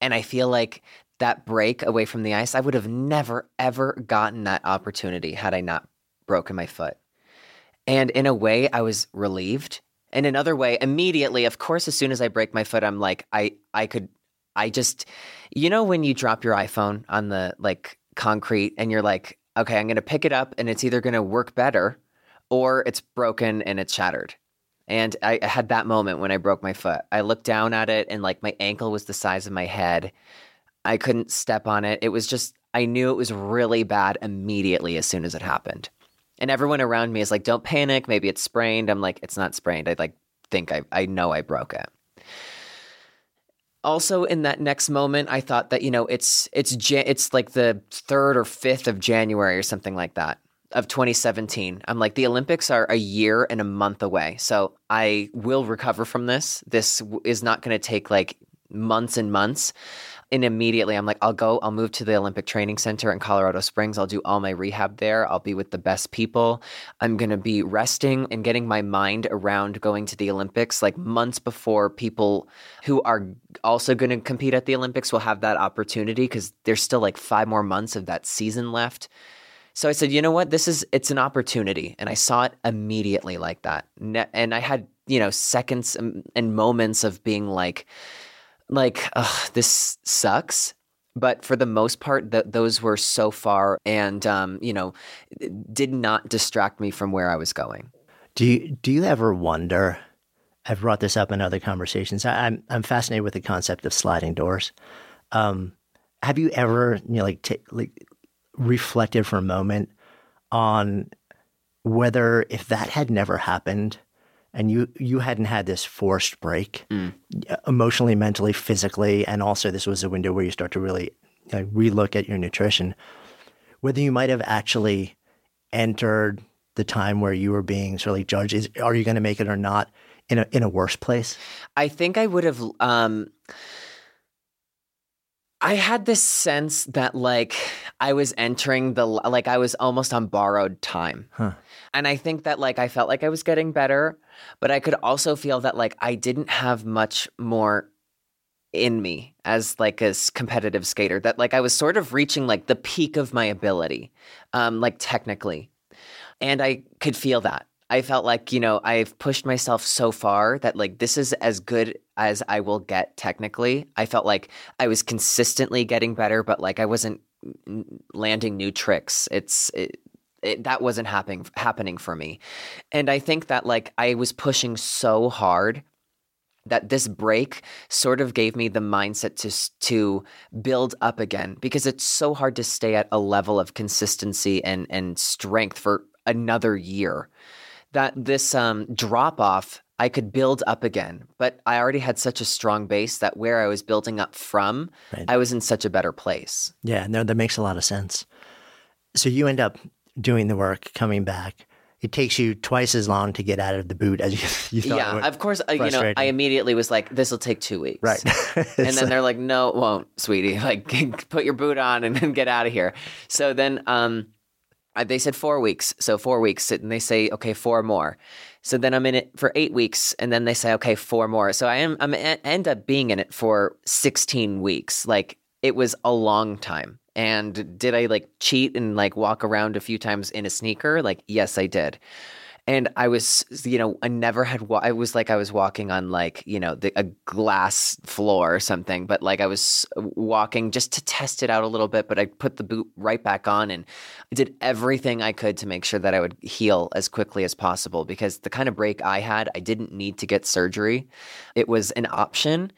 And I feel like that break away from the ice, I would have never, ever gotten that opportunity had I not broken my foot. And in a way, I was relieved. And in another way, immediately, of course, as soon as I break my foot, I'm like, I, I could, I just, you know, when you drop your iPhone on the like concrete and you're like, okay, I'm going to pick it up and it's either going to work better or it's broken and it's shattered. And I I had that moment when I broke my foot. I looked down at it and like my ankle was the size of my head. I couldn't step on it. It was just, I knew it was really bad immediately as soon as it happened. And everyone around me is like, don't panic. Maybe it's sprained. I'm like, it's not sprained. I like think I, I know I broke it. Also, in that next moment, I thought that you know it's, it's, it's like the third or fifth of January or something like that of 2017. I'm like the Olympics are a year and a month away, so I will recover from this. This is not going to take like months and months. And immediately, I'm like, I'll go. I'll move to the Olympic Training Center in Colorado Springs. I'll do all my rehab there. I'll be with the best people. I'm going to be resting and getting my mind around going to the Olympics like months before people who are also going to compete at the Olympics will have that opportunity because there's still like five more months of that season left. So I said, you know what? This is it's an opportunity, and I saw it immediately like that. And I had you know seconds and and moments of being like, like, Ugh, this sucks. But for the most part, th- those were so far, and um, you know, did not distract me from where I was going. Do you do you ever wonder? I've brought this up in other conversations. I, I'm I'm fascinated with the concept of sliding doors. Um, have you ever you know like ta like reflected for a moment on whether if that had never happened and you you hadn't had this forced break emotionally mentally physically and also this was a window where you start to really you know, relook at your nutrition whether you might have actually entered the time where you were being sort of like judged is are you going to make it or not in a in a worse place I think I would have. Um, I had this sense that like I was entering the like I was almost on borrowed time. Huh. And I think that like I felt like I was getting better, but I could also feel that like I didn't have much more in me as like a competitive skater that like I was sort of reaching like the peak of my ability um like technically. And I could feel that. I felt like, you know, I've pushed myself so far that like this is as good as I will get technically. I felt like I was consistently getting better, but like I wasn't landing new tricks. It's it, it, that wasn't happening happening for me. And I think that like I was pushing so hard that this break sort of gave me the mindset to to build up again because it's so hard to stay at a level of consistency and and strength for another year that this um, drop off I could build up again, but I already had such a strong base that where I was building up from, right. I was in such a better place. Yeah, no, that makes a lot of sense. So you end up doing the work, coming back. It takes you twice as long to get out of the boot as you, you thought. Yeah, of course. Uh, you know, I immediately was like, "This will take two weeks." Right. and then they're like, "No, it won't, sweetie. Like, put your boot on and then get out of here." So then, um, Uh, they said four weeks. So four weeks. And they say, okay, four more. So then I'm in it for eight weeks. And then they say, okay, four more. So I am, I'm end up being in it for 16 weeks. Like it was a long time. And did I like cheat and like walk around a few times in a sneaker? Like, yes, I did and I was, you know, I never had. Wa- I was like I was walking on like you know the, a glass floor or something, but like I was walking just to test it out a little bit. But I put the boot right back on and I did everything I could to make sure that I would heal as quickly as possible because the kind of break I had, I didn't need to get surgery. It was an option,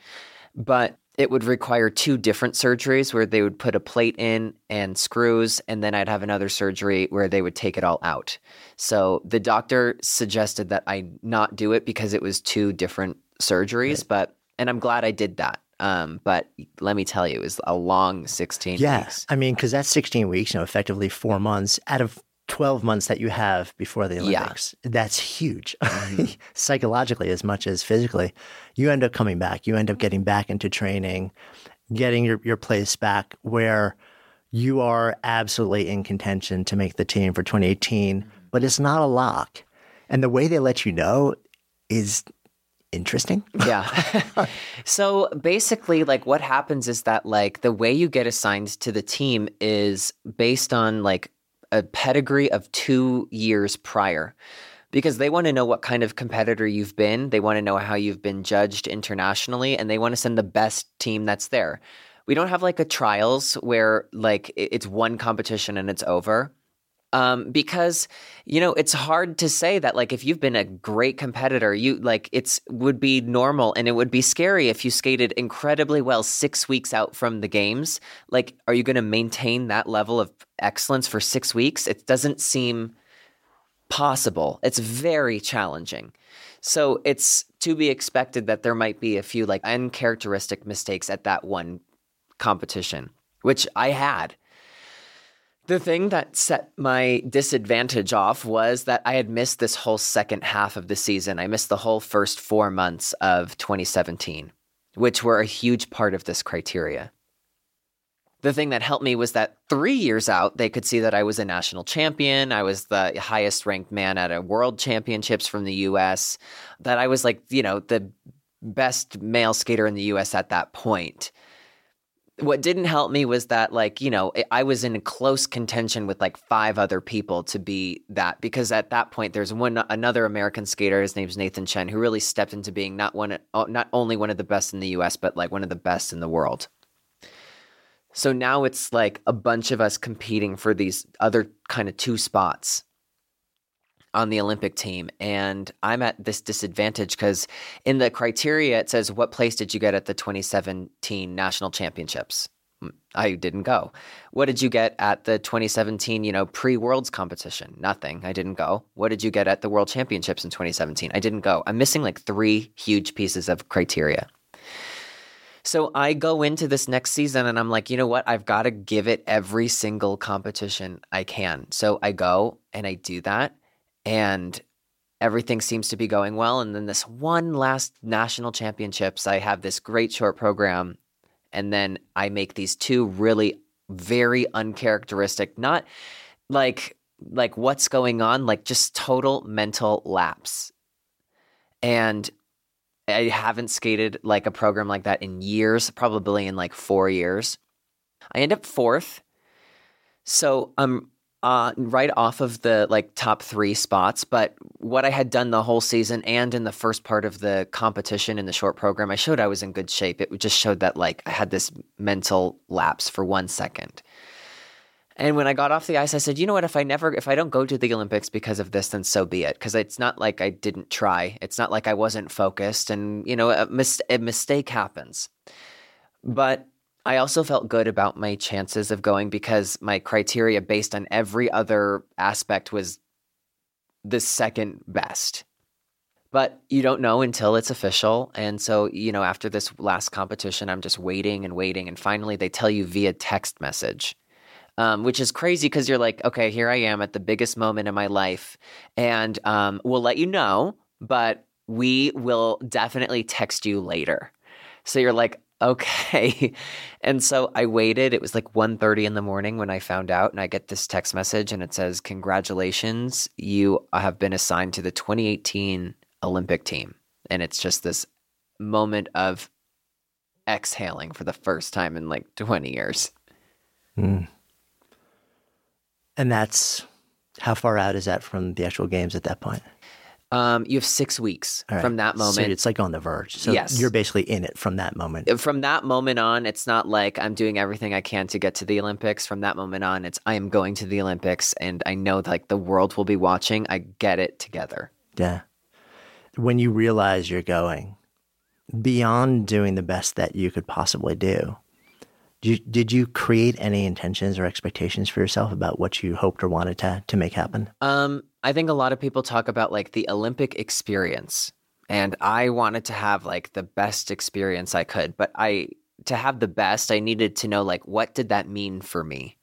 but it would require two different surgeries where they would put a plate in and screws, and then I'd have another surgery where they would take it all out. So the doctor suggested that I not do it because it was two different surgeries, right. but and I'm glad I did that. Um, but let me tell you, it was a long 16 yeah, weeks. I mean, because that's 16 weeks, you know, effectively four months out of 12 months that you have before the Olympics. Yeah. That's huge, mm-hmm. psychologically as much as physically. You end up coming back. You end up getting back into training, getting your, your place back where you are absolutely in contention to make the team for 2018, mm-hmm. but it's not a lock. And the way they let you know is interesting. yeah. so basically like what happens is that like the way you get assigned to the team is based on like a pedigree of two years prior because they want to know what kind of competitor you've been. They want to know how you've been judged internationally, and they want to send the best team that's there. We don't have like a trials where like it's one competition and it's over um, because you know it's hard to say that like if you've been a great competitor you like it's would be normal and it would be scary if you skated incredibly well six weeks out from the games. Like are you going to maintain that level of excellence for six weeks? It doesn't seem possible. It's very challenging. So it's to be expected that there might be a few like uncharacteristic mistakes at that one competition which i had the thing that set my disadvantage off was that I had missed this whole second half of the season. I missed the whole first four months of 2017, which were a huge part of this criteria. The thing that helped me was that three years out, they could see that I was a national champion. I was the highest ranked man at a world championships from the US, that I was like, you know, the best male skater in the US at that point what didn't help me was that like you know i was in close contention with like five other people to be that because at that point there's one another american skater his name's nathan chen who really stepped into being not one uh, not only one of the best in the us but like one of the best in the world. So now it's like a bunch of us competing for these other kind of two spots on the Olympic team. And I'm at this disadvantage because in the criteria, it says, What place did you get at the 2017 national championships? Hmm, I didn't go. What did you get at the 2017, you know, pre-worlds competition? Nothing. I didn't go. What did you get at the world championships in 2017? I didn't go. I'm missing like three huge pieces of criteria. So I go into this next season and I'm like, you know what? I've got to give it every single competition I can. So I go and I do that and everything seems to be going well. And then this one last national championships, I have this great short program, and then I make these two really very uncharacteristic, not like like what's going on, like just total mental lapse. And I haven't skated like a program like that in years, probably in like four years. I end up fourth. So I'm uh, right off of the like top three spots. But what I had done the whole season and in the first part of the competition in the short program, I showed I was in good shape. It just showed that like I had this mental lapse for one second. And when I got off the ice, I said, you know what? If I never, if I don't go to the Olympics because of this, then so be it. Because it's not like I didn't try. It's not like I wasn't focused. And, you know, a, mis- a mistake happens. But I also felt good about my chances of going because my criteria based on every other aspect was the second best. But you don't know until it's official. And so, you know, after this last competition, I'm just waiting and waiting. And finally, they tell you via text message um, which is crazy because you're like, okay, here I am at the biggest moment in my life, and um, we'll let you know, but we will definitely text you later. So you're like, okay. And so I waited. It was like 1.30 in the morning when I found out, and I get this text message, and it says, congratulations, you have been assigned to the 2018 Olympic team. And it's just this moment of exhaling for the first time in like 20 years. Mm. And that's how far out is that from the actual games at that point? Um, you have six weeks right. from that moment. So it's like on the verge. So yes. you're basically in it from that moment. Uh, from that moment on, it's not like I'm doing everything I can to get to the Olympics. From that moment on, it's I am going to the Olympics and I know like the world will be watching. I get it together. Yeah. When you realize you're going, beyond doing the best that you could possibly do, did you, did you create any intentions or expectations for yourself about what you hoped or wanted to to make happen? Um, I think a lot of people talk about like the Olympic experience, and I wanted to have like the best experience I could. But I to have the best, I needed to know like what did that mean for me.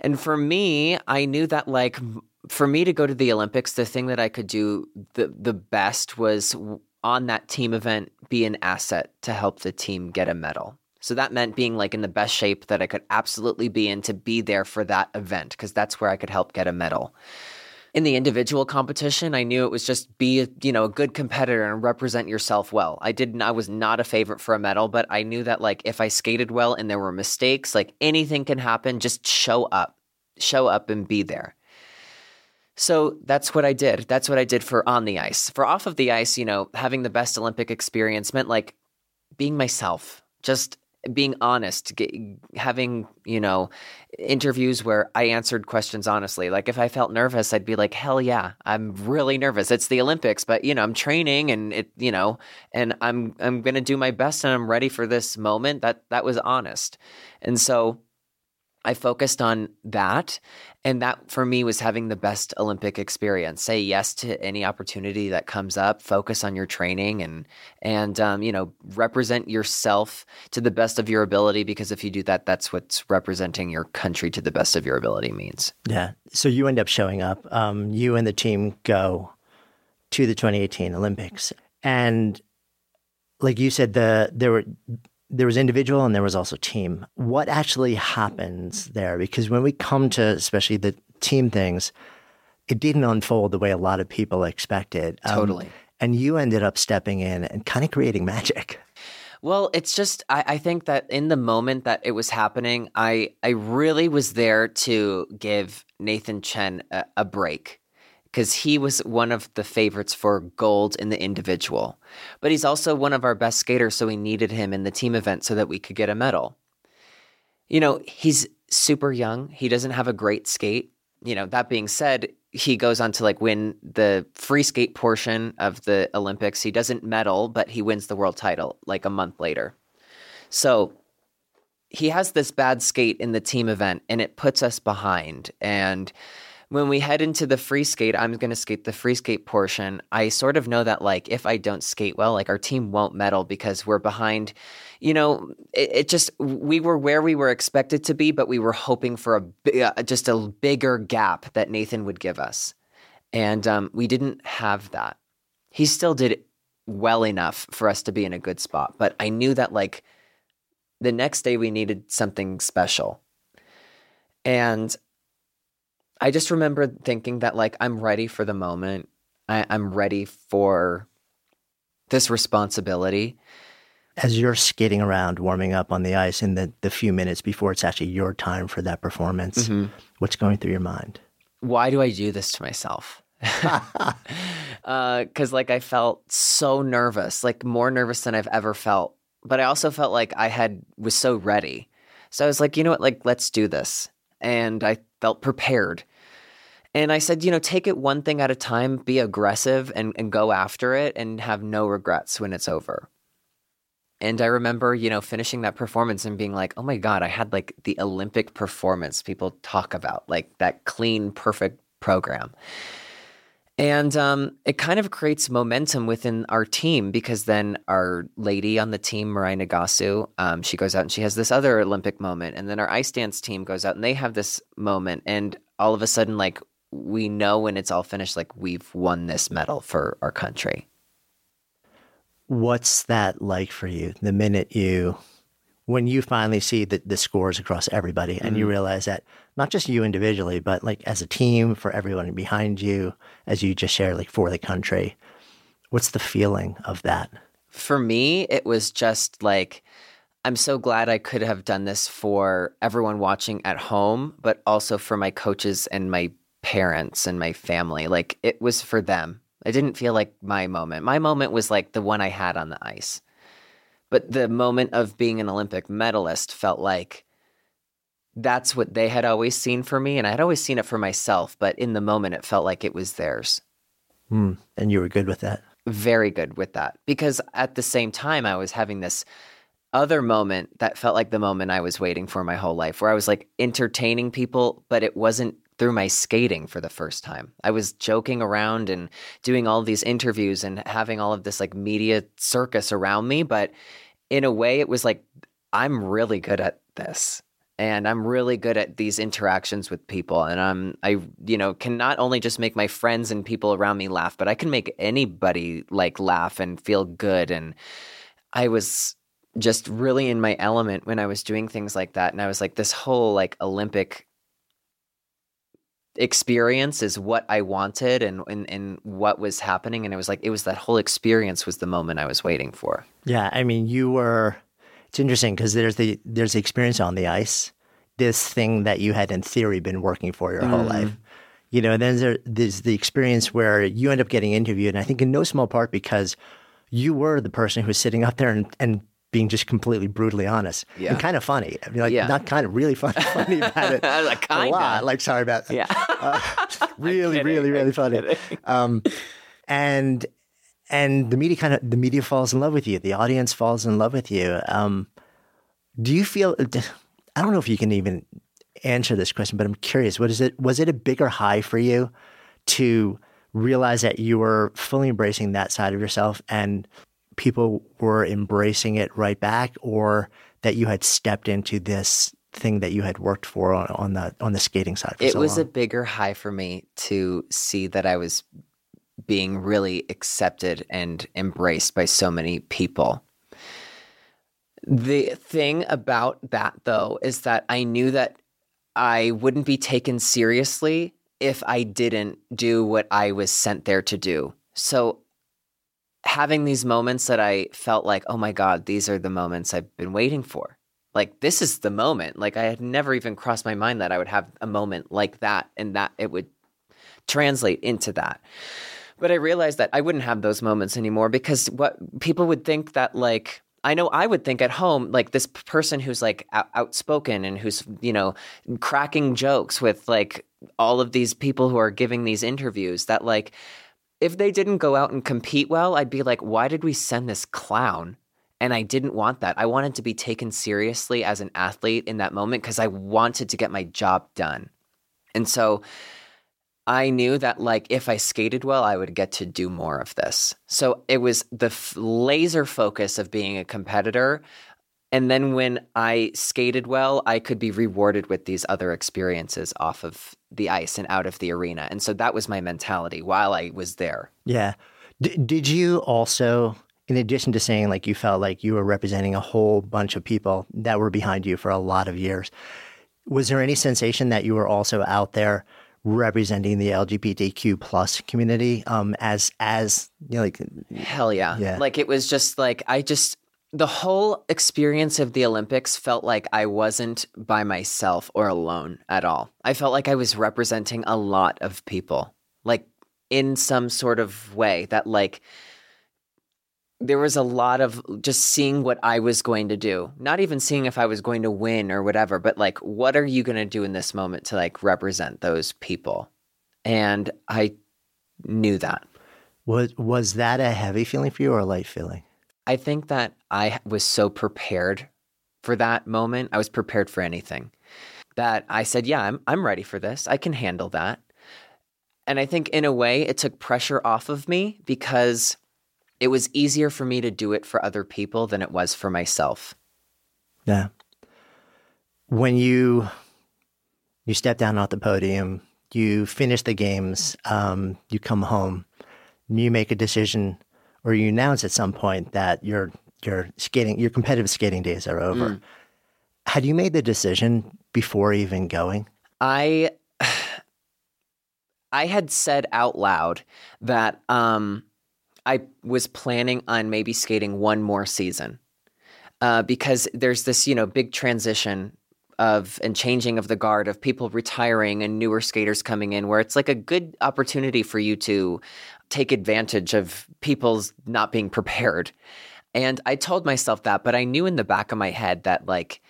And for me, I knew that like for me to go to the Olympics, the thing that I could do the the best was on that team event be an asset to help the team get a medal. So that meant being like in the best shape that I could absolutely be in to be there for that event because that's where I could help get a medal. In the individual competition, I knew it was just be, you know, a good competitor and represent yourself well. I didn't I was not a favorite for a medal, but I knew that like if I skated well and there were mistakes, like anything can happen, just show up. Show up and be there. So that's what I did. That's what I did for on the ice. For off of the ice, you know, having the best Olympic experience meant like being myself. Just being honest, get, having, you know, interviews where I answered questions honestly. Like if I felt nervous, I'd be like, hell yeah, I'm really nervous. It's the Olympics, but you know, I'm training and it, you know, and I'm, I'm going to do my best and I'm ready for this moment. That, that was honest. And so I focused on that. And that for me was having the best Olympic experience. Say yes to any opportunity that comes up. Focus on your training and and um, you know represent yourself to the best of your ability. Because if you do that, that's what's representing your country to the best of your ability means. Yeah. So you end up showing up. Um, you and the team go to the 2018 Olympics, and like you said, the there were there was individual and there was also team. What actually happens there? Because when we come to especially the team things, it didn't unfold the way a lot of people expected. Um, totally. And you ended up stepping in and kind of creating magic. Well, it's just I, I, think that in the moment that it was happening, I I really was there to give Nathan Chen a, a break because he was one of the favorites for gold in the individual. But he's also one of our best skaters, so we needed him in the team event so that we could get a medal. You know, he's super young. He doesn't have a great skate. You know, that being said, he goes on to like win the free skate portion of the Olympics. He doesn't medal, but he wins the world title like a month later. So he has this bad skate in the team event and it puts us behind. And when we head into the free skate, I'm going to skate the free skate portion. I sort of know that, like, if I don't skate well, like, our team won't medal because we're behind. You know, it, it just, we were where we were expected to be, but we were hoping for a uh, just a bigger gap that Nathan would give us. And um, we didn't have that. He still did well enough for us to be in a good spot. But I knew that, like, the next day we needed something special. And I just remember thinking that like I'm ready for the moment. I, I'm ready for this responsibility. As you're skating around, warming up on the ice in the, the few minutes before it's actually your time for that performance, Mm-hmm. what's going through your mind? Why do I do this to myself? Because, like, I felt so nervous, like more nervous than I've ever felt. But I also felt like I had was so ready. So I was like, you know what? Like, let's do this. And I felt prepared. And I said, you know, take it one thing at a time, be aggressive and, and go after it and have no regrets when it's over. And I remember, you know, finishing that performance and being like, oh my God, I had like the Olympic performance people talk about, like that clean, perfect program. And um, it kind of creates momentum within our team because then our lady on the team, Mirai Nagasu, um, she goes out and she has this other Olympic moment. And then our ice dance team goes out and they have this moment. And all of a sudden, like, we know when it's all finished, like, we've won this medal for our country. What's that like for you? The minute you, when you finally see the, the scores across everybody and you mm-hmm. realize that not just you individually, but like as a team for everyone behind you, as you just shared, like for the country, what's the feeling of that? For me, it was just like, I'm so glad I could have done this for everyone watching at home, but also for my coaches and my parents and my family. Like it was for them. I didn't feel like my moment. My moment was like the one I had on the ice. But the moment of being an Olympic medalist felt like that's what they had always seen for me. And I had always seen it for myself. But in the moment, it felt like it was theirs. Hmm. And you were good with that. Very good with that. Because at the same time, I was having this other moment that felt like the moment I was waiting for my whole life, where I was like entertaining people, but it wasn't through my skating for the first time. I was joking around and doing all these interviews and having all of this like media circus around me, but in a way it was like I'm really good at this. And I'm really good at these interactions with people and I'm I you know can not only just make my friends and people around me laugh, but I can make anybody like laugh and feel good and I was just really in my element when I was doing things like that and I was like this whole like Olympic experience is what I wanted and, and and what was happening and it was like it was that whole experience was the moment I was waiting for. Yeah, I mean, you were. It's interesting because there's the there's the experience on the ice, this thing that you had in theory been working for your whole life, mm. you know. And then there, there's the experience where you end up getting interviewed, and I think in no small part because you were the person who was sitting up there and, and being just completely brutally honest Yeah. and kind of funny. I mean, like Yeah. not kind of really funny, funny about it. Like, a kinda. lot. Like sorry about Yeah. uh, really, kidding, really, really I'm funny. Um, and and the media kind of the media falls in love with you. The audience falls in love with you. Um, do you feel? I don't know if you can even answer this question, but I'm curious. What is it? Was it a bigger high for you to realize that you were fully embracing that side of yourself and people were embracing it right back, or that you had stepped into this thing that you had worked for on, on the on the skating side? It so was a bigger high for me to see that I was being really accepted and embraced by so many people. The thing about that, though, is that I knew that I wouldn't be taken seriously if I didn't do what I was sent there to do. So, having these moments that I felt like, oh my God, these are the moments I've been waiting for. Like, this is the moment. Like, I had never even crossed my mind that I would have a moment like that and that it would translate into that. But I realized that I wouldn't have those moments anymore because what people would think that, like, I know I would think at home, like this person who's like out- outspoken and who's, you know, cracking jokes with like all of these people who are giving these interviews, that like if they didn't go out and compete well, I'd be like, why did we send this clown? And I didn't want that. I wanted to be taken seriously as an athlete in that moment because I wanted to get my job done. And so I knew that like if I skated well, I would get to do more of this. So it was the f- laser focus of being a competitor. And then when I skated well, I could be rewarded with these other experiences off of the ice and out of the arena. And so that was my mentality while I was there. Yeah. D- did you also, in addition to saying like you felt like you were representing a whole bunch of people that were behind you for a lot of years, was there any sensation that you were also out there representing the LGBTQ plus community um, as as you know, like Hell yeah. Yeah. Like it was just like I just the whole experience of the Olympics felt like I wasn't by myself or alone at all. I felt like I was representing a lot of people, like in some sort of way that, like, there was a lot of just seeing what I was going to do, not even seeing if I was going to win or whatever, but like, what are you going to do in this moment to like represent those people? And I knew that. Was was that a heavy feeling for you or a light feeling? I think that I was so prepared for that moment. I was prepared for anything. That I said, yeah, I'm I'm ready for this. I can handle that. And I think in a way it took pressure off of me because it was easier for me to do it for other people than it was for myself. Yeah. When you you step down off the podium, you finish the games, um, you come home, you make a decision, or you announce at some point that your your skating your competitive skating days are over. Mm. Had you made the decision before even going? I I had said out loud that um, I was planning on maybe skating one more season uh, because there's this, you know, big transition of and changing of the guard of people retiring and newer skaters coming in where it's like a good opportunity for you to take advantage of people's not being prepared. And I told myself that, but I knew in the back of my head that like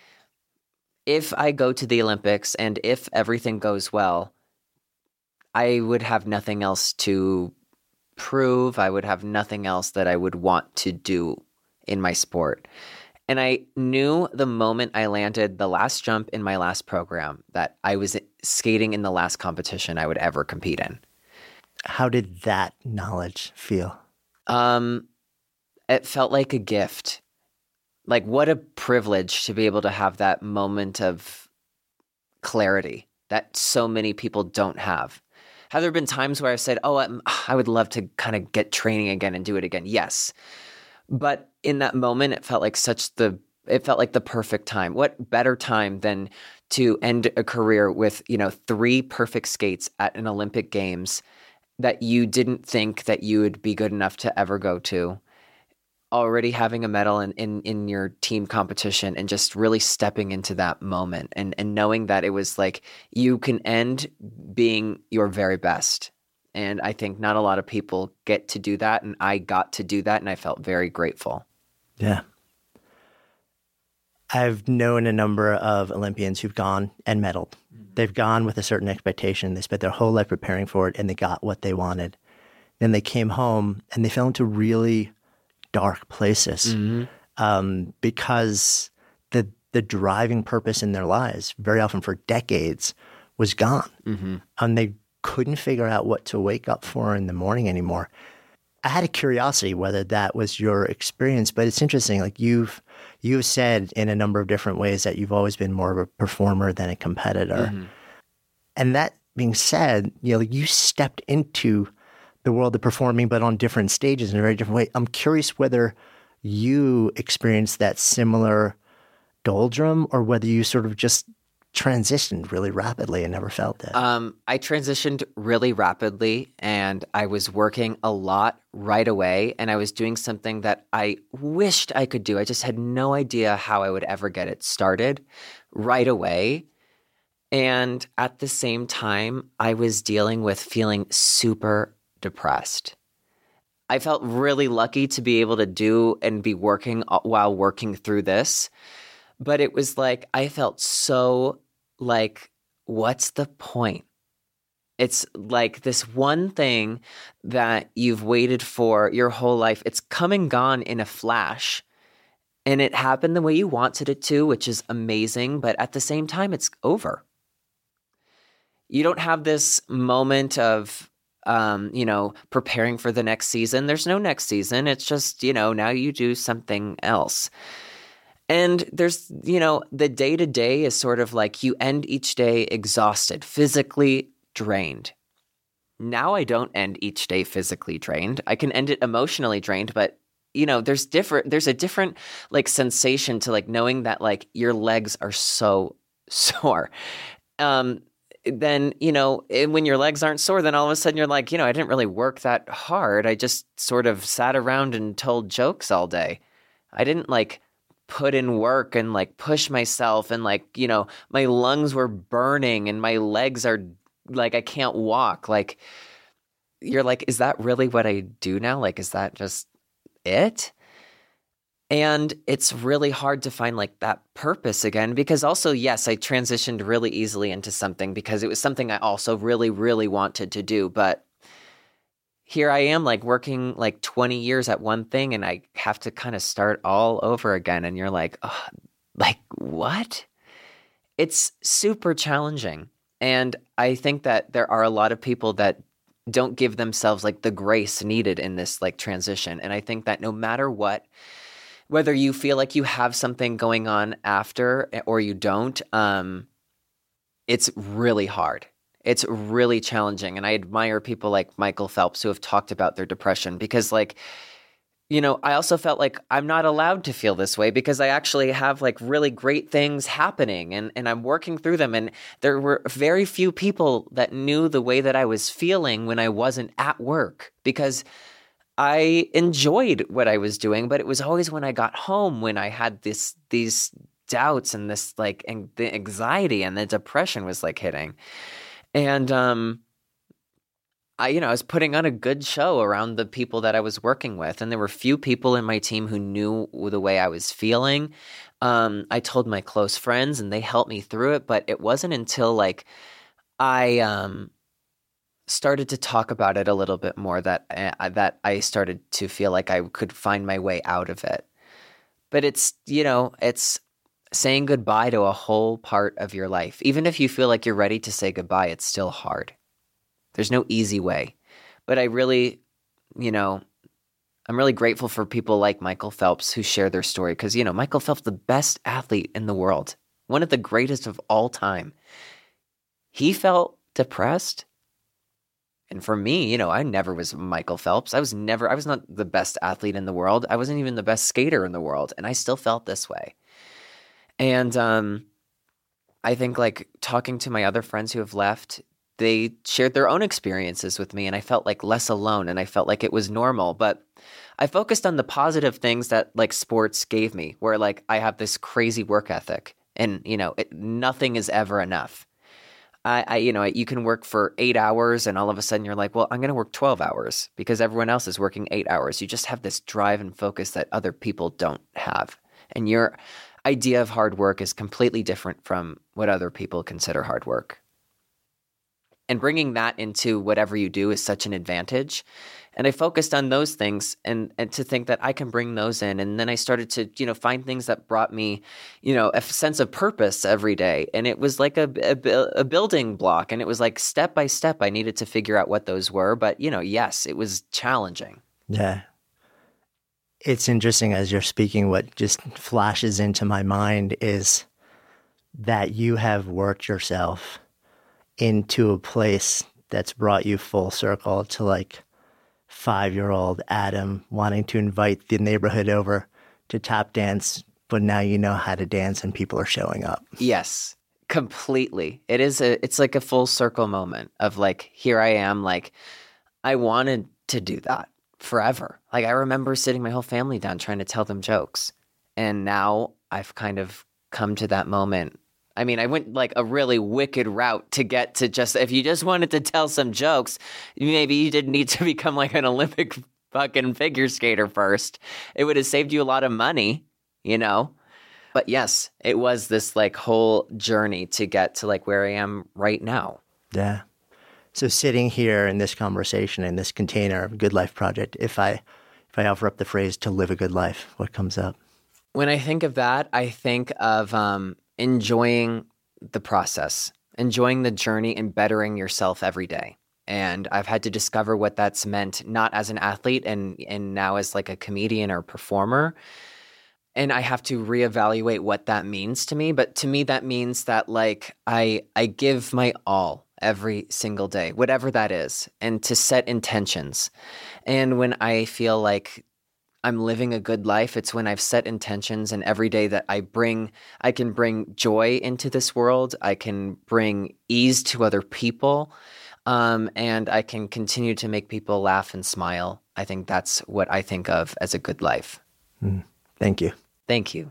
if I go to the Olympics and if everything goes well, I would have nothing else to prove. I would have nothing else that I would want to do in my sport. And I knew the moment I landed the last jump in my last program that I was skating in the last competition I would ever compete in. How did that knowledge feel? Um, it felt like a gift. Like, what a privilege to be able to have that moment of clarity that so many people don't have. Have there been times where I've said, "Oh, I'm, i would love to kind of get training again and do it again"? Yes, but in that moment, it felt like such the it felt like the perfect time. What better time than to end a career with you know three perfect skates at an Olympic Games that you didn't think that you would be good enough to ever go to? already having a medal in, in, in your team competition and just really stepping into that moment and, and knowing that it was like you can end being your very best. And I think not a lot of people get to do that. And I got to do that. And I felt very grateful. Yeah. I've known a number of Olympians who've gone and medaled. Mm-hmm. They've gone with a certain expectation. They spent their whole life preparing for it and they got what they wanted. Then they came home and they fell into really dark places mm-hmm. um, because the the driving purpose in their lives, very often for decades, was gone, mm-hmm. and they couldn't figure out what to wake up for in the morning anymore. I had a curiosity whether that was your experience, but it's interesting. Like you've you've said in a number of different ways that you've always been more of a performer than a competitor, mm-hmm. and that being said, you know, you stepped into the world of performing, but on different stages in a very different way. I'm curious whether you experienced that similar doldrum or whether you sort of just transitioned really rapidly and never felt it. Um, I transitioned really rapidly and I was working a lot right away. And I was doing something that I wished I could do. I just had no idea how I would ever get it started right away. And at the same time, I was dealing with feeling super depressed. I felt really lucky to be able to do and be working uh, while working through this. But it was like, I felt so like, what's the point? It's like this one thing that you've waited for your whole life. It's come and gone in a flash. And it happened the way you wanted it to, which is amazing. But at the same time, it's over. You don't have this moment of um, you know, preparing for the next season. There's no next season. It's just, you know, now you do something else. And there's, you know, the day to day is sort of like you end each day exhausted, physically drained. Now I don't end each day physically drained. I can end it emotionally drained, but you know, there's different there's a different like sensation to like knowing that like your legs are so sore. Um then you know when your legs aren't sore then all of a sudden you're like you know i didn't really work that hard i just sort of sat around and told jokes all day I didn't like put in work and like push myself and like, you know, my lungs were burning and my legs are like I can't walk. Like you're like, is that really what I do now? Like, is that just it? And it's really hard to find like that purpose again because also, yes, I transitioned really easily into something because it was something I also really, really wanted to do. But here I am like working like 20 years at one thing and I have to kind of start all over again. And you're like, oh, like what? It's super challenging. And I think that there are a lot of people that don't give themselves like the grace needed in this like transition. And I think that no matter what, whether you feel like you have something going on after eh, or you don't, um, it's really hard. It's really challenging. And I admire people like Michael Phelps who have talked about their depression because, like, you know, I also felt like I'm not allowed to feel this way because I actually have like really great things happening and, and I'm working through them. And there were very few people that knew the way that I was feeling when I wasn't at work because I enjoyed what I was doing, but it was always when I got home when I had this these doubts and this like and the anxiety and the depression was like hitting. And um I, you know, I was putting on a good show around the people that I was working with, and there were few people in my team who knew the way I was feeling. Um, I told my close friends, and they helped me through it. But it wasn't until like I um, started to talk about it a little bit more that uh, that I started to feel like I could find my way out of it. But it's you know, it's saying goodbye to a whole part of your life. Even if you feel like you're ready to say goodbye, it's still hard. There's no easy way. But I really, you know, I'm really grateful for people like Michael Phelps who share their story because, you know, Michael Phelps, the best athlete in the world, one of the greatest of all time. He felt depressed. And for me, you know, I never was Michael Phelps. I was never, I was not the best athlete in the world. I wasn't even the best skater in the world. And I still felt this way. And um, I think like talking to my other friends who have left, they shared their own experiences with me and I felt like less alone and I felt like it was normal. But I focused on the positive things that like sports gave me, where like I have this crazy work ethic and, you know, it, nothing is ever enough. I, I, you know, you can work for eight hours and all of a sudden you're like, well, I'm going to work 12 hours because everyone else is working eight hours. You just have this drive and focus that other people don't have. And your idea of hard work is completely different from what other people consider hard work. And bringing that into whatever you do is such an advantage. And i focused on those things and and to think that i can bring those in. And then i started to you know find things that brought me you know a sense of purpose every day. And it was like a, a, a building block. And it was like step by step i needed to figure out what those were. But you know yes it was challenging. Yeah it's interesting as you're speaking what just flashes into my mind is that you have worked yourself into a place that's brought you full circle to like five year old Adam wanting to invite the neighborhood over to tap dance, but now you know how to dance and people are showing up. Yes, completely. It is a it's like a full circle moment of like here I am like I wanted to do that forever. Like I remember sitting my whole family down trying to tell them jokes. And now I've kind of come to that moment I mean, I went like a really wicked route to get to just if you just wanted to tell some jokes, maybe you didn't need to become like an Olympic fucking figure skater first. It would have saved you a lot of money, you know? But yes, it was this like whole journey to get to like where I am right now. Yeah. So sitting here in this conversation in this container of Good Life Project, if I if I offer up the phrase to live a good life, what comes up? When I think of that, I think of um, enjoying the process, enjoying the journey and bettering yourself every day. And I've had to discover what that's meant, not as an athlete and and now as like a comedian or performer. And I have to reevaluate what that means to me. But to me, that means that like I I give my all every single day, whatever that is, and to set intentions. And when I feel like I'm living a good life. It's when I've set intentions and every day that I bring, I can bring joy into this world. I can bring ease to other people. Um, and I can continue to make people laugh and smile. I think that's what I think of as a good life. Mm, Thank you. Thank you.